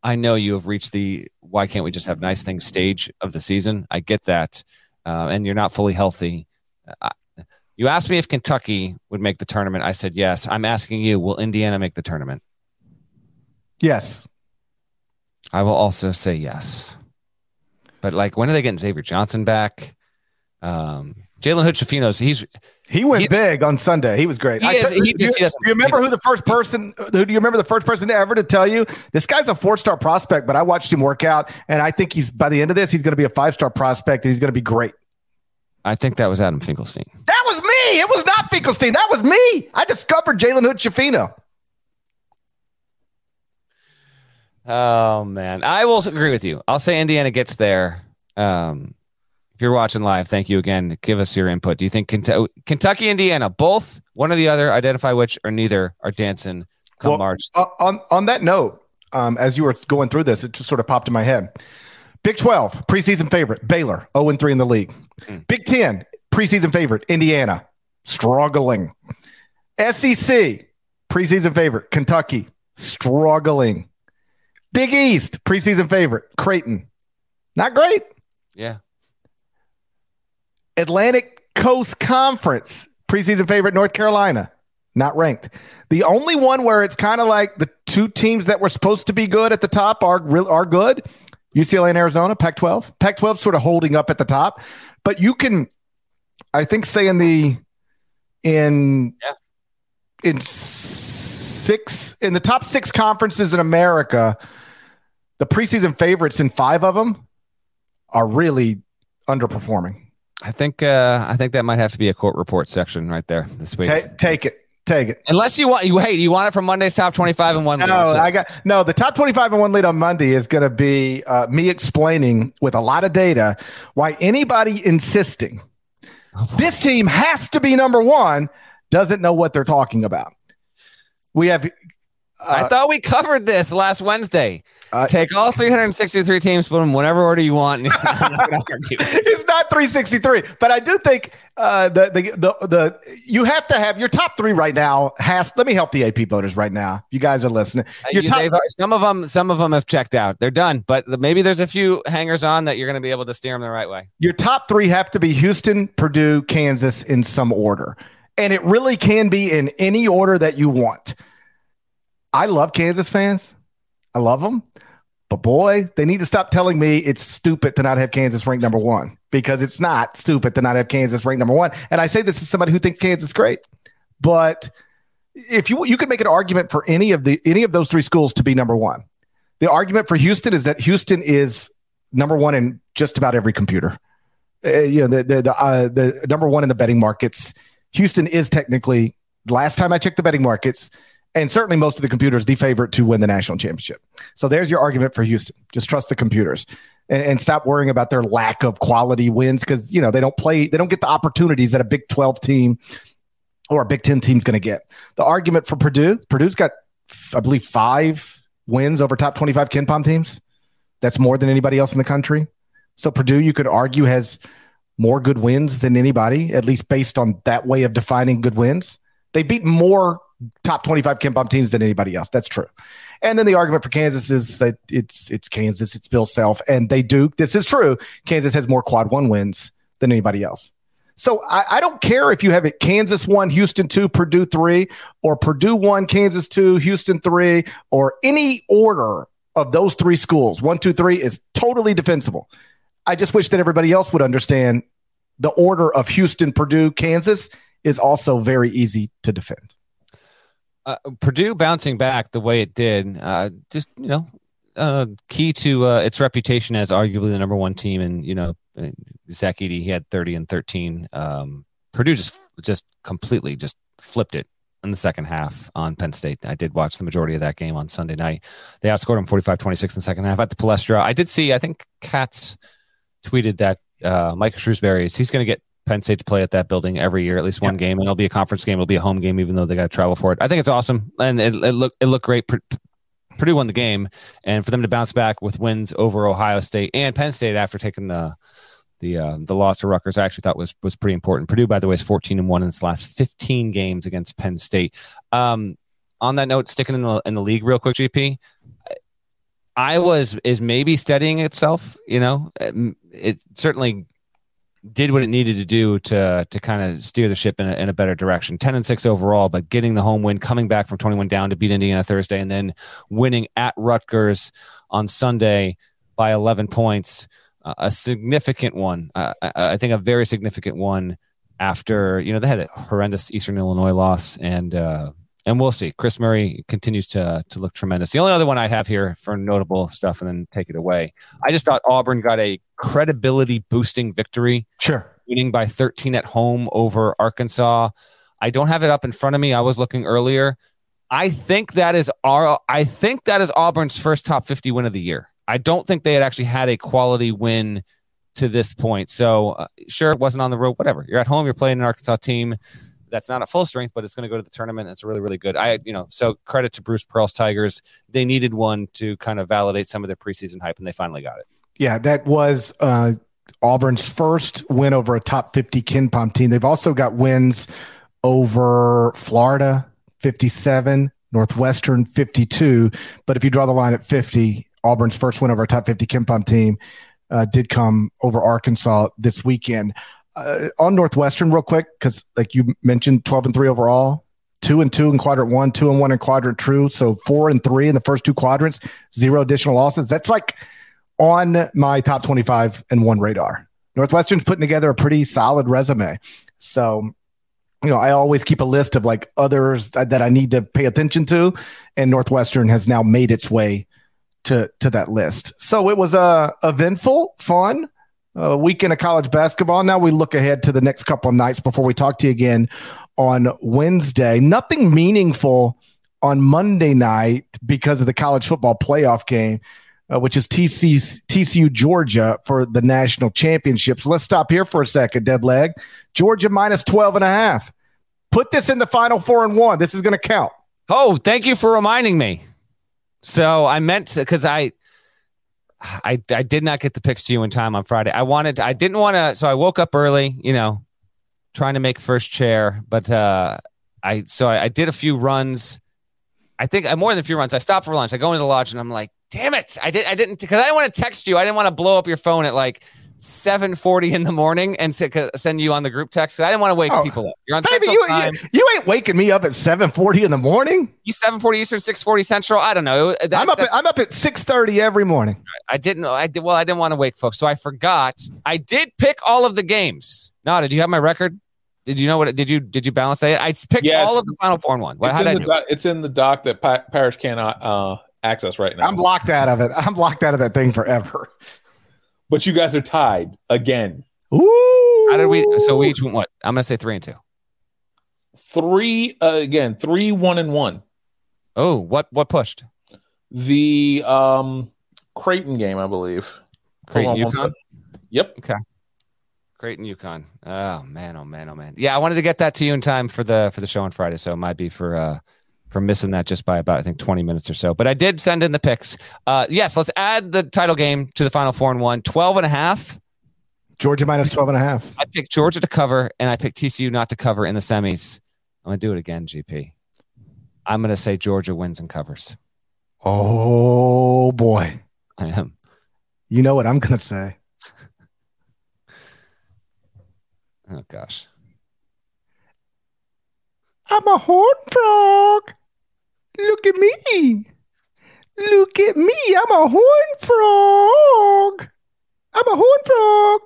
Speaker 2: I know you have reached the why can't we just have nice things stage of the season. I get that, uh, and you're not fully healthy. I, you asked me if Kentucky would make the tournament. I said yes. I'm asking you, will Indiana make the tournament?
Speaker 1: Yes.
Speaker 2: I will also say yes. But like, when are they getting Xavier Johnson back? Um, Jalen Hood he's
Speaker 1: he went he's, big on Sunday. He was great. He is, t- he, do, you, do you remember who the first person? Who do you remember the first person ever to tell you this guy's a four star prospect? But I watched him work out, and I think he's by the end of this, he's going to be a five star prospect, and he's going to be great.
Speaker 2: I think that was Adam Finkelstein.
Speaker 1: That was me. It was not Finkelstein. That was me. I discovered Jalen Hood Schifino.
Speaker 2: Oh man, I will agree with you. I'll say Indiana gets there. Um, if you're watching live, thank you again. Give us your input. Do you think Kentucky, Kentucky Indiana, both one or the other, identify which or neither are dancing come well, March?
Speaker 1: On on that note, um, as you were going through this, it just sort of popped in my head. Big 12, preseason favorite, Baylor, 0 and 3 in the league. Mm. Big 10, preseason favorite, Indiana, struggling. SEC, preseason favorite, Kentucky, struggling. Big East, preseason favorite, Creighton, not great.
Speaker 2: Yeah.
Speaker 1: Atlantic Coast Conference, preseason favorite, North Carolina, not ranked. The only one where it's kind of like the two teams that were supposed to be good at the top are are good UCLA and Arizona, Pac 12. Pac 12 sort of holding up at the top, but you can, I think, say in the, in, yeah. in six, in the top six conferences in America, the preseason favorites in five of them are really underperforming.
Speaker 2: I think uh, I think that might have to be a court report section right there this week.
Speaker 1: Ta- take it. Take it.
Speaker 2: Unless you want you hey, you want it from Monday's top twenty five and one.
Speaker 1: Lead, No, I got no. The top twenty five and one lead on Monday is going to be uh, me explaining with a lot of data why anybody insisting this team has to be number one doesn't know what they're talking about. We have
Speaker 2: I thought we covered this last Wednesday. Uh, Take all 363 teams, put them whatever order you want.
Speaker 1: it's not 363, but I do think uh, the, the the the you have to have your top three right now. Has let me help the AP voters right now. You guys are listening. Uh, your
Speaker 2: top, some of them, some of them have checked out. They're done, but maybe there's a few hangers on that you're going to be able to steer them the right way.
Speaker 1: Your top three have to be Houston, Purdue, Kansas in some order, and it really can be in any order that you want. I love Kansas fans. I love them. But boy, they need to stop telling me it's stupid to not have Kansas ranked number one because it's not stupid to not have Kansas ranked number one. And I say this as somebody who thinks Kansas is great. But if you you could make an argument for any of the any of those three schools to be number one. The argument for Houston is that Houston is number one in just about every computer. Uh, you know, the the the, uh, the number one in the betting markets. Houston is technically last time I checked the betting markets and certainly most of the computers the favorite to win the national championship. So there's your argument for Houston. Just trust the computers and, and stop worrying about their lack of quality wins because you know they don't play, they don't get the opportunities that a Big 12 team or a Big 10 team's going to get. The argument for Purdue, Purdue's got, I believe, five wins over top 25 KenPom teams. That's more than anybody else in the country. So Purdue, you could argue, has more good wins than anybody, at least based on that way of defining good wins. They beat more top 25 KenPom teams than anybody else. That's true. And then the argument for Kansas is that it's it's Kansas, it's Bill Self, and they do. This is true. Kansas has more quad one wins than anybody else. So I, I don't care if you have it Kansas one, Houston two, Purdue three, or Purdue one, Kansas two, Houston three, or any order of those three schools, one, two, three, is totally defensible. I just wish that everybody else would understand the order of Houston, Purdue, Kansas is also very easy to defend
Speaker 2: uh, Purdue bouncing back the way it did, uh, just you know, uh, key to uh, its reputation as arguably the number one team. And you know, Zach Edey, he had thirty and thirteen. Um, Purdue just just completely just flipped it in the second half on Penn State. I did watch the majority of that game on Sunday night. They outscored them 45-26 in the second half at the Palestra. I did see, I think Katz tweeted that uh, Mike Shrewsberry is he's going to get Penn State to play at that building every year, at least one game, and it'll be a conference game. It'll be a home game, even though they got to travel for it. I think it's awesome, and it, it looked it looked great. Purdue won the game, and for them to bounce back with wins over Ohio State and Penn State after taking the the uh, the loss to Rutgers, I actually thought was was pretty important. Purdue, by the way, is fourteen and one in its last fifteen games against Penn State. Um, on that note, sticking in the in the league real quick, GP. Iowa is maybe steadying itself. You know, it certainly did what it needed to do to to kind of steer the ship in a, in a better direction. Ten and six overall, but getting the home win, coming back from twenty one down to beat Indiana Thursday, and then winning at Rutgers on Sunday by eleven points, uh, a significant one. Uh, I, I, think a very significant one. After you know they had a horrendous Eastern Illinois loss, and uh, and we'll see. Kris Murray continues to to look tremendous. The only other one I have here for notable stuff, and then take it away. I just thought Auburn got a credibility boosting victory.
Speaker 1: Sure,
Speaker 2: winning by 13 at home over Arkansas. I don't have it up in front of me. I was looking earlier. I think that is our. I think that is Auburn's first top 50 win of the year. I don't think they had actually had a quality win to this point. So uh, sure, it wasn't on the road. Whatever. You're at home. You're playing an Arkansas team that's not at full strength, but it's going to go to the tournament. It's really, really good. I, you know, so credit to Bruce Pearl's Tigers. They needed one to kind of validate some of their preseason hype, and they finally got it.
Speaker 1: Yeah, that was uh, Auburn's first win over a top 50 KenPom team. They've also got wins over Florida, 57, Northwestern, 52. But if you draw the line at 50, Auburn's first win over a top 50 KenPom team uh, did come over Arkansas this weekend uh, on Northwestern real quick because like you mentioned, twelve and three overall, two and two in quadrant one, two and one in quadrant two, so four and three in the first two quadrants, zero additional losses. That's like on my top twenty-five and one radar. Northwestern's putting together a pretty solid resume, so you know, I always keep a list of like others that I need to pay attention to, and Northwestern has now made its way to to that list. So it was a uh, eventful, fun, uh, weekend of college basketball. Now we look ahead to the next couple of nights before we talk to you again on Wednesday. Nothing meaningful on Monday night because of the college football playoff game, uh, which is TC, TCU Georgia for the national championships. Let's stop here for a second, dead leg. Georgia minus 12 and a half. Put this in the final four and one. This is going to count.
Speaker 2: Oh, thank you for reminding me. So I meant to because I, I I did not get the picks to you in time on Friday. I wanted I didn't want to so I woke up early, you know, trying to make first chair, but uh I so I, I did a few runs. I think I more than a few runs. I stopped for lunch. I go into the lodge and I'm like, damn it. I did I didn't because I didn't want to text you. I didn't want to blow up your phone at like 7:40 in the morning and send you on the group text. I didn't want to wake oh, people up.
Speaker 1: You're on baby, you, you, you, ain't waking me up at 7:40 in the morning.
Speaker 2: You 7:40 Eastern, 6:40 Central. I don't know.
Speaker 1: That, I'm up. At, I'm up at 6:30 every morning.
Speaker 2: I didn't. know. I did. Well, I didn't want to wake folks, so I forgot. I did pick all of the games. Nada, do you have my record? Did you know what? Did you did you balance that? I picked yes. all of the Final Four and one.
Speaker 5: What,
Speaker 2: it's,
Speaker 5: in the, it's in the doc that pa- Parrish cannot uh, access right now.
Speaker 1: I'm locked out of it. I'm locked out of that thing forever
Speaker 5: but you guys are tied again.
Speaker 1: Ooh.
Speaker 2: How did we? So we each went what? I'm gonna say three and two.
Speaker 5: Three uh, again. Three one and one.
Speaker 2: Oh, what what pushed?
Speaker 5: The um Creighton game, I believe.
Speaker 2: Creighton UConn.
Speaker 5: Yep.
Speaker 2: Okay. Creighton UConn. Oh man, oh man, oh man. Yeah, I wanted to get that to you in time for the for the show on Friday, so it might be for uh for missing that just by about I think 20 minutes or so. But I did send in the picks. Uh, yes, let's add the title game to the final four and one. 12 and a half.
Speaker 1: Georgia minus 12 and a half.
Speaker 2: I picked Georgia to cover and I picked TCU not to cover in the semis. I'm going to do it again, GP. I'm going to say Georgia wins and covers.
Speaker 1: Oh boy.
Speaker 2: I am.
Speaker 1: You know what I'm going to say.
Speaker 2: oh gosh.
Speaker 1: I'm a horn frog. Look at me. Look at me. I'm a horn frog. I'm a horn frog.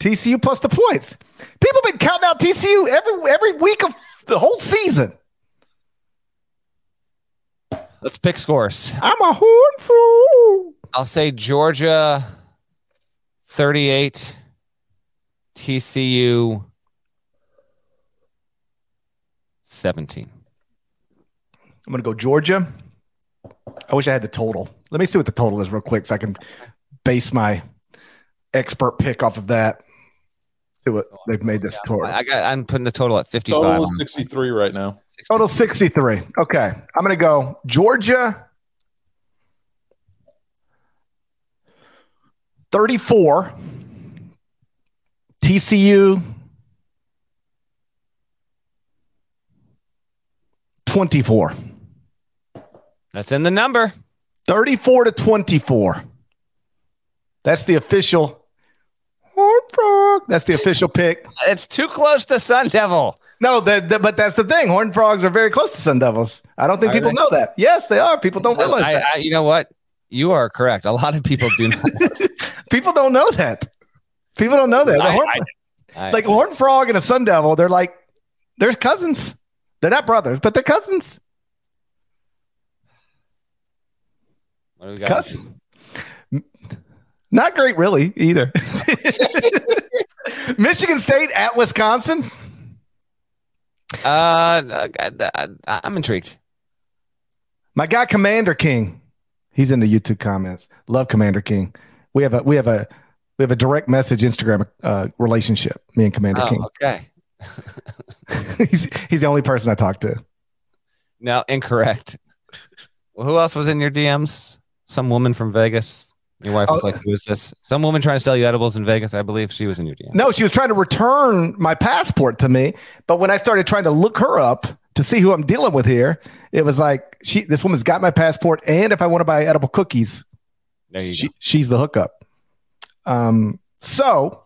Speaker 1: TCU plus the points. People been counting out TCU every every week of the whole season.
Speaker 2: Let's pick scores.
Speaker 1: I'm a horn frog.
Speaker 2: I'll say Georgia 38, TCU 17.
Speaker 1: I'm going to go Georgia. I wish I had the total. Let me see what the total is real quick so I can base my expert pick off of that. See what they've made this total.
Speaker 2: I got I'm putting the total at 55.
Speaker 5: Total 63 right now.
Speaker 1: 63. Total 63. Okay. I'm going to go Georgia 34 TCU 24.
Speaker 2: That's in the number.
Speaker 1: 34 to 24. That's the official Horn Frog. That's the official pick.
Speaker 2: It's too close to Sun Devil.
Speaker 1: No, the, the, but that's the thing. Horn Frogs are very close to Sun Devils. I don't think are people they? know that. Yes, they are. People don't realize I, that.
Speaker 2: I, you know what? You are correct. A lot of people do not.
Speaker 1: people don't know that. People don't know that. Horn, like Horn Frog and a Sun Devil, they're like, they're cousins. They're not brothers, but they're cousins.
Speaker 2: What do we got? Cousins.
Speaker 1: Not great, really, either. Michigan State at Wisconsin.
Speaker 2: Uh, I'm intrigued.
Speaker 1: My guy, Commander King. He's in the YouTube comments. Love Commander King. We have a we have a we have a direct message Instagram uh, relationship. Me and Commander oh, King.
Speaker 2: Okay.
Speaker 1: he's he's the only person I talked to.
Speaker 2: No, incorrect. Well, who else was in your DMs? Some woman from Vegas. Your wife was oh, like, "Who is this?" Some woman trying to sell you edibles in Vegas. I believe she was in your DM.
Speaker 1: No, she was trying to return my passport to me. But when I started trying to look her up to see who I'm dealing with here, it was like she. This woman's got my passport, and if I want to buy edible cookies, she, she's the hookup. Um. So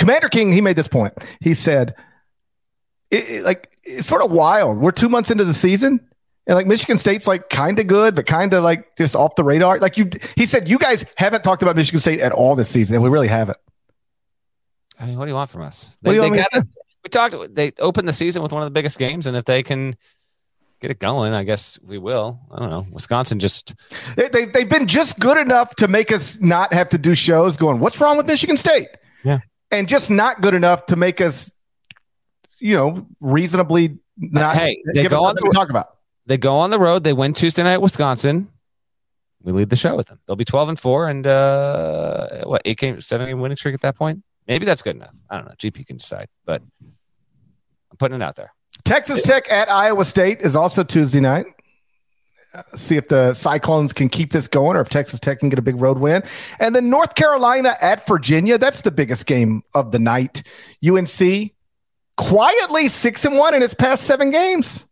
Speaker 1: Commander King, he made this point. He said, it, it, like, it's sort of wild. We're two months into the season, and like Michigan State's like kind of good, but kind of like just off the radar. Like you, he said, you guys haven't talked about Michigan State at all this season, and we really haven't.
Speaker 2: I mean, what do you want from us? They, they got we talked. They opened the season with one of the biggest games, and if they can get it going. I guess we will. I don't know. Wisconsin just
Speaker 1: They, they, they've been just good enough to make us not have to do shows going, what's wrong with Michigan State?
Speaker 2: Yeah.
Speaker 1: And just not good enough to make us, you know, reasonably not
Speaker 2: Hey, they go on the-
Speaker 1: to talk about.
Speaker 2: They go on the road. They win Tuesday night Wisconsin. We lead the show with them. They'll be twelve and four, and uh, what eight game, seven game winning streak at that point. Maybe that's good enough. I don't know. GP can decide, but I'm putting it out there.
Speaker 1: Texas Tech at Iowa State is also Tuesday night. Uh, See if the Cyclones can keep this going or if Texas Tech can get a big road win. And then North Carolina at Virginia. That's the biggest game of the night. UNC quietly six and one in its past seven games.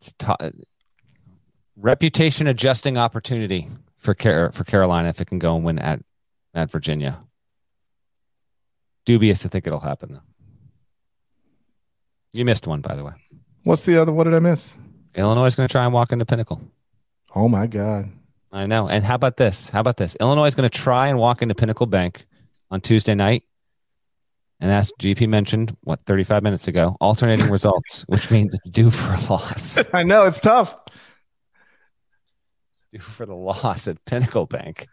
Speaker 2: It's t- reputation adjusting opportunity for Car- for Carolina if it can go and win at at Virginia. Dubious to think it'll happen though. You missed one, by the way.
Speaker 1: What's the other? What did I miss?
Speaker 2: Illinois is going to try and walk into Pinnacle.
Speaker 1: Oh my God.
Speaker 2: I know. And how about this? How about this? Illinois is going to try and walk into Pinnacle Bank on Tuesday night. And as GP mentioned, what, 35 minutes ago, alternating results, which means it's due for a loss.
Speaker 1: I know it's tough.
Speaker 2: It's due for the loss at Pinnacle Bank.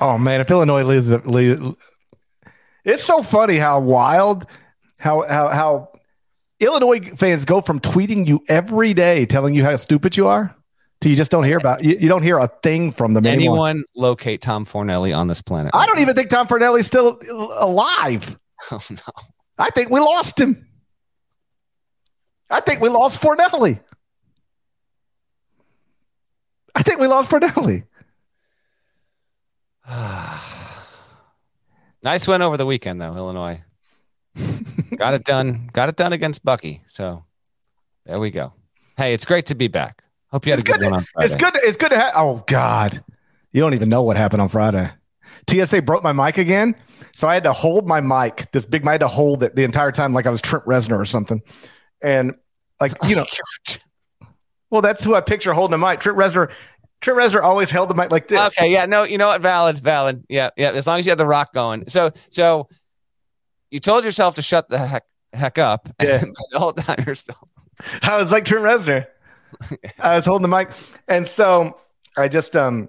Speaker 1: Oh man, if Illinois loses, lose, it's so funny how wild, how how how Illinois fans go from tweeting you every day, telling you how stupid you are, to you just don't hear about. You, you don't hear a thing from them anymore.
Speaker 2: Anyone locate Tom Fornelli on this planet?
Speaker 1: I don't even think Tom Fornelli's still alive.
Speaker 2: Oh, no.
Speaker 1: I think we lost him. I think we lost Fornelli. I think we lost Fornelli.
Speaker 2: nice win over the weekend, though, Illinois. Got it done. Got it done against Bucky. So there we go. Hey, it's great to be back. Hope you had
Speaker 1: It's
Speaker 2: a good,
Speaker 1: good.
Speaker 2: one on Friday.
Speaker 1: it's good. To, it's good to have. Oh God, you don't even know what happened on Friday. TSA broke my mic again, so I had to hold my mic. This big, I had to hold it the entire time, like I was Trent Reznor or something. And like you know, well, that's who I picture holding a mic. Trent Reznor. Trent Reznor always held the mic like this.
Speaker 2: Okay, yeah, no, you know what? Valid, valid. Yeah, yeah. As long as you have the rock going. So, so you told yourself to shut the heck heck up.
Speaker 1: Yeah.
Speaker 2: The whole time you're still.
Speaker 1: I was like Trent Reznor. I was holding the mic, and so I just um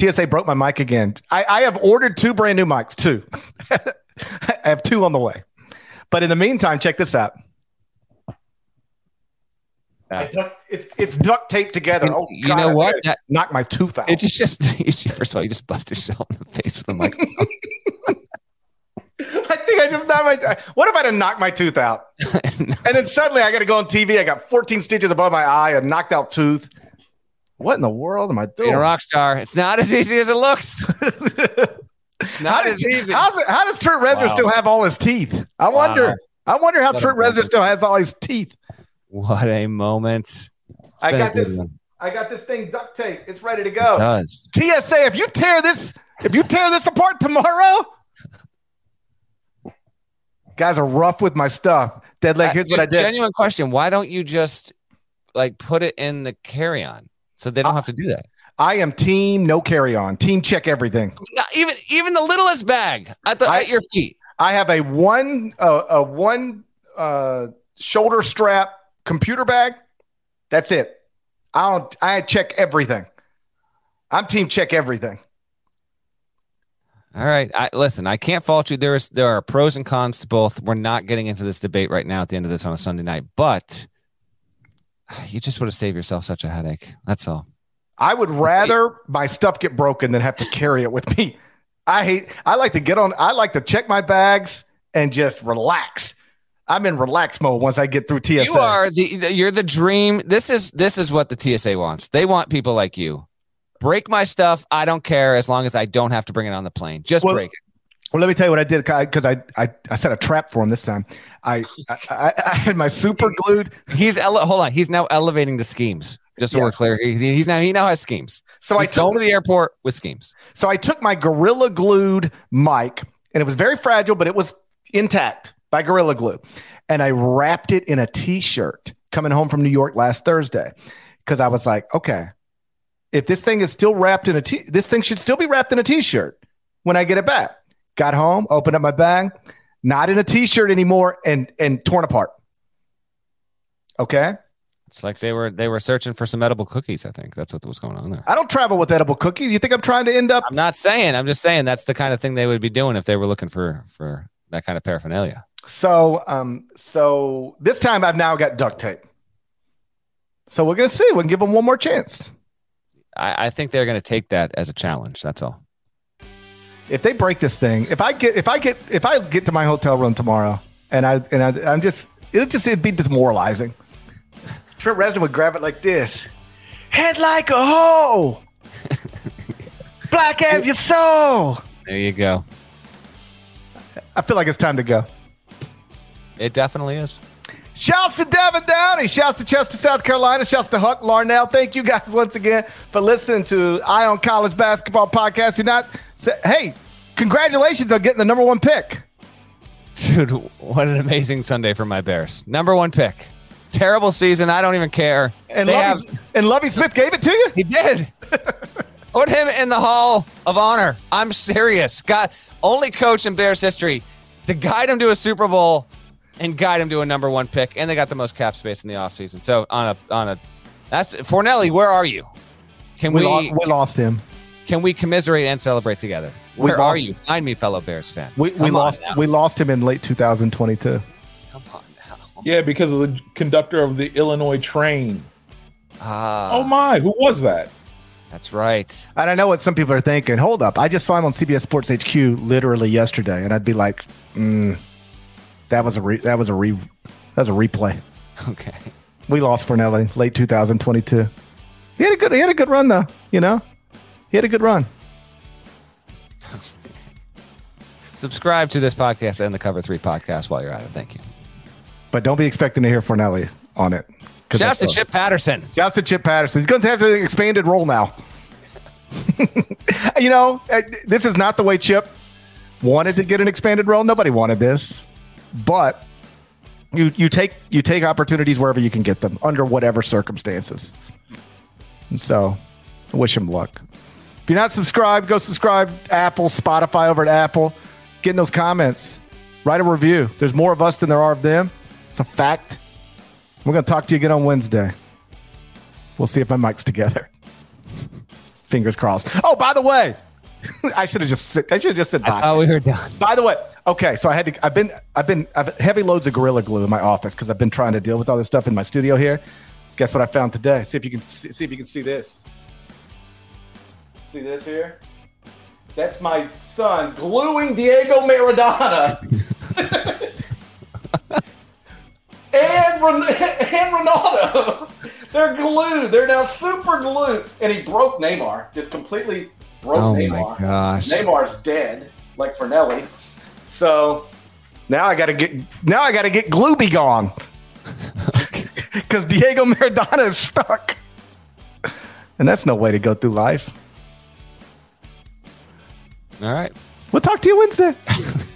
Speaker 1: TSA broke my mic again. I, I have ordered two brand new mics, two. I have two on the way. But in the meantime, check this out. I duct, it's it's duct taped together. Oh,
Speaker 2: you know
Speaker 1: I
Speaker 2: what? That
Speaker 1: knocked my tooth out.
Speaker 2: it just just just- first of all, you just bust yourself in the face with a microphone.
Speaker 1: I think I just knocked my. What if I didn't knock my tooth out? And then suddenly I got to go on TV. I got 14 stitches above my eye, a knocked out tooth. What in the world am I doing?
Speaker 2: Being a rock star, it's not as easy as it looks.
Speaker 1: How
Speaker 2: Not
Speaker 1: does,
Speaker 2: as easy.
Speaker 1: how's it, how does Trent Reznor
Speaker 2: Wow.
Speaker 1: still have all his teeth? I
Speaker 2: Wow.
Speaker 1: wonder. I wonder how
Speaker 2: What a
Speaker 1: Trent Reznor still has all his teeth.
Speaker 2: What a moment! It's
Speaker 1: I got this.
Speaker 2: one.
Speaker 1: I got this thing duct tape. It's ready to
Speaker 2: It
Speaker 1: go.
Speaker 2: does.
Speaker 1: TSA, if you tear this, if you tear this apart tomorrow, guys are rough with my stuff. Dead leg.
Speaker 2: Uh,
Speaker 1: Here's what I did.
Speaker 2: Genuine question: Why don't you just like put it in the carry-on so they don't have to do that?
Speaker 1: I am team no carry on. Team check everything.
Speaker 2: Not even even the littlest bag at the
Speaker 1: I-
Speaker 2: at your feet.
Speaker 1: I have a one uh, a one uh, shoulder strap computer bag. That's it. I don't. I check everything. I'm team check everything.
Speaker 2: All right. I, listen, I can't fault you. There is there are pros and cons to both. We're not getting into this debate right now at the end of this on a Sunday night, but you just would have saved yourself such a headache. That's all.
Speaker 1: I would rather my stuff get broken than have to carry it with me. I hate. I like to get on. I like to check my bags and just relax. I'm in relax mode once I get through TSA.
Speaker 2: You are the, you're the dream. This is this is what the TSA wants. They want people like you. Break my stuff. I don't care as long as I don't have to bring it on the plane. Just
Speaker 1: Well,
Speaker 2: break it.
Speaker 1: Well, let me tell you what I did because I, I I set a trap for him this time. I I, I, I had my super glued.
Speaker 2: He's ele- hold on. He's now elevating the schemes. Just so we're clear, he's, he's now he now has schemes.
Speaker 1: So I
Speaker 2: He's going
Speaker 1: took
Speaker 2: to the airport with schemes.
Speaker 1: so I took my gorilla glued mic and it was very fragile, but it was intact by gorilla glue, and I wrapped it in a t-shirt coming home from New York last Thursday because I was like, okay, if this thing is still wrapped in a t, this thing should still be wrapped in a t-shirt when I get it back. Got home, opened up my bag, not in a t-shirt anymore, and and torn apart. Okay.
Speaker 2: It's like they were they were searching for some edible cookies. I think that's what was going on there.
Speaker 1: I don't travel with edible cookies. You think I'm trying to end up?
Speaker 2: I'm not saying. I'm just saying that's the kind of thing they would be doing if they were looking for for that kind of paraphernalia.
Speaker 1: So, um, so this time I've now got duct tape. So we're gonna see. We can give them one more chance.
Speaker 2: I, I think they're going to take that as a challenge. That's all.
Speaker 1: If they break this thing, if I get, if I get, if I get to my hotel room tomorrow, and I and I, I'm just, it'll just it'd be demoralizing. Trent Reznor would grab it like this, head like a hole, black as your soul.
Speaker 2: There you go.
Speaker 1: I feel like it's time to go.
Speaker 2: It definitely is.
Speaker 1: Shouts to Devin Downey. Shouts to Chester, South Carolina. Shouts to Huck Larnell. Thank you guys once again for listening to Eye on College Basketball Podcast. You're not, hey, congratulations on getting the number one pick.
Speaker 2: Dude, what an amazing Sunday for my Bears. Number one pick. Terrible season. I don't even care.
Speaker 1: And
Speaker 2: They
Speaker 1: Lovie,
Speaker 2: have-
Speaker 1: and Lovie Smith gave it to you?
Speaker 2: He did. Put him in the Hall of Honor. I'm serious. God, only coach in Bears history to guide him to a Super Bowl and guide him to a number one pick. And they got the most cap space in the offseason. So on a on a that's Fornelli, where are you? Can
Speaker 1: We,
Speaker 2: we,
Speaker 1: lost, we lost him.
Speaker 2: Can we commiserate and celebrate together?
Speaker 1: We
Speaker 2: Where are
Speaker 1: lost-
Speaker 2: you? Find me, fellow Bears fan.
Speaker 1: We, we lost
Speaker 2: now.
Speaker 1: we lost him in late 2022.
Speaker 2: Come on now.
Speaker 5: Yeah, because of the conductor of the Illinois train.
Speaker 2: Ah,
Speaker 5: oh my, who was that?
Speaker 2: that's right.
Speaker 1: And I know what some people are thinking. Hold up. I just saw him on CBS Sports HQ literally yesterday, and I'd be like, mm, that was a re- that was a re- that was a replay.
Speaker 2: Okay.
Speaker 1: We lost Fornelli late 2022. He had a good he had a good run though, you know? He had a good run.
Speaker 2: Subscribe to this podcast and the Cover Three podcast while you're at it. Thank you.
Speaker 1: But don't be expecting to hear Fornelli on it.
Speaker 2: Shouts to Chip Patterson.
Speaker 1: Shouts to Chip Patterson. He's going to have an expanded role now. you know, uh, this is not the way Chip wanted to get an expanded role. Nobody wanted this, but you you take you take opportunities wherever you can get them under whatever circumstances. And so, I wish him luck. If you're not subscribed, go subscribe. Apple, Spotify over at Apple. Get in those comments. Write a review. There's more of us than there are of them. It's a fact. We're going to talk to you again on Wednesday. We'll see if my mic's together. Fingers crossed. Oh, by the way, I should have just said- I should have just said bye.
Speaker 2: Oh, we were done.
Speaker 1: By the way, okay, so I had to. I've been. I've been. I've heavy loads of gorilla glue in my office because I've been trying to deal with all this stuff in my studio here. Guess what I found today? See if you can see, see if you can see this. See this here? That's my son gluing Diego Maradona. and, Ron- and Ronaldo. They're glued. They're now super glued. And he broke Neymar. Just completely broke
Speaker 2: Oh
Speaker 1: Neymar.
Speaker 2: my gosh.
Speaker 1: Neymar's dead, like Fornelli. So now I gotta get now I gotta get Glooby gone. Because Diego Maradona is stuck. And that's no way to go through life.
Speaker 2: All right.
Speaker 1: We'll talk to you Wednesday.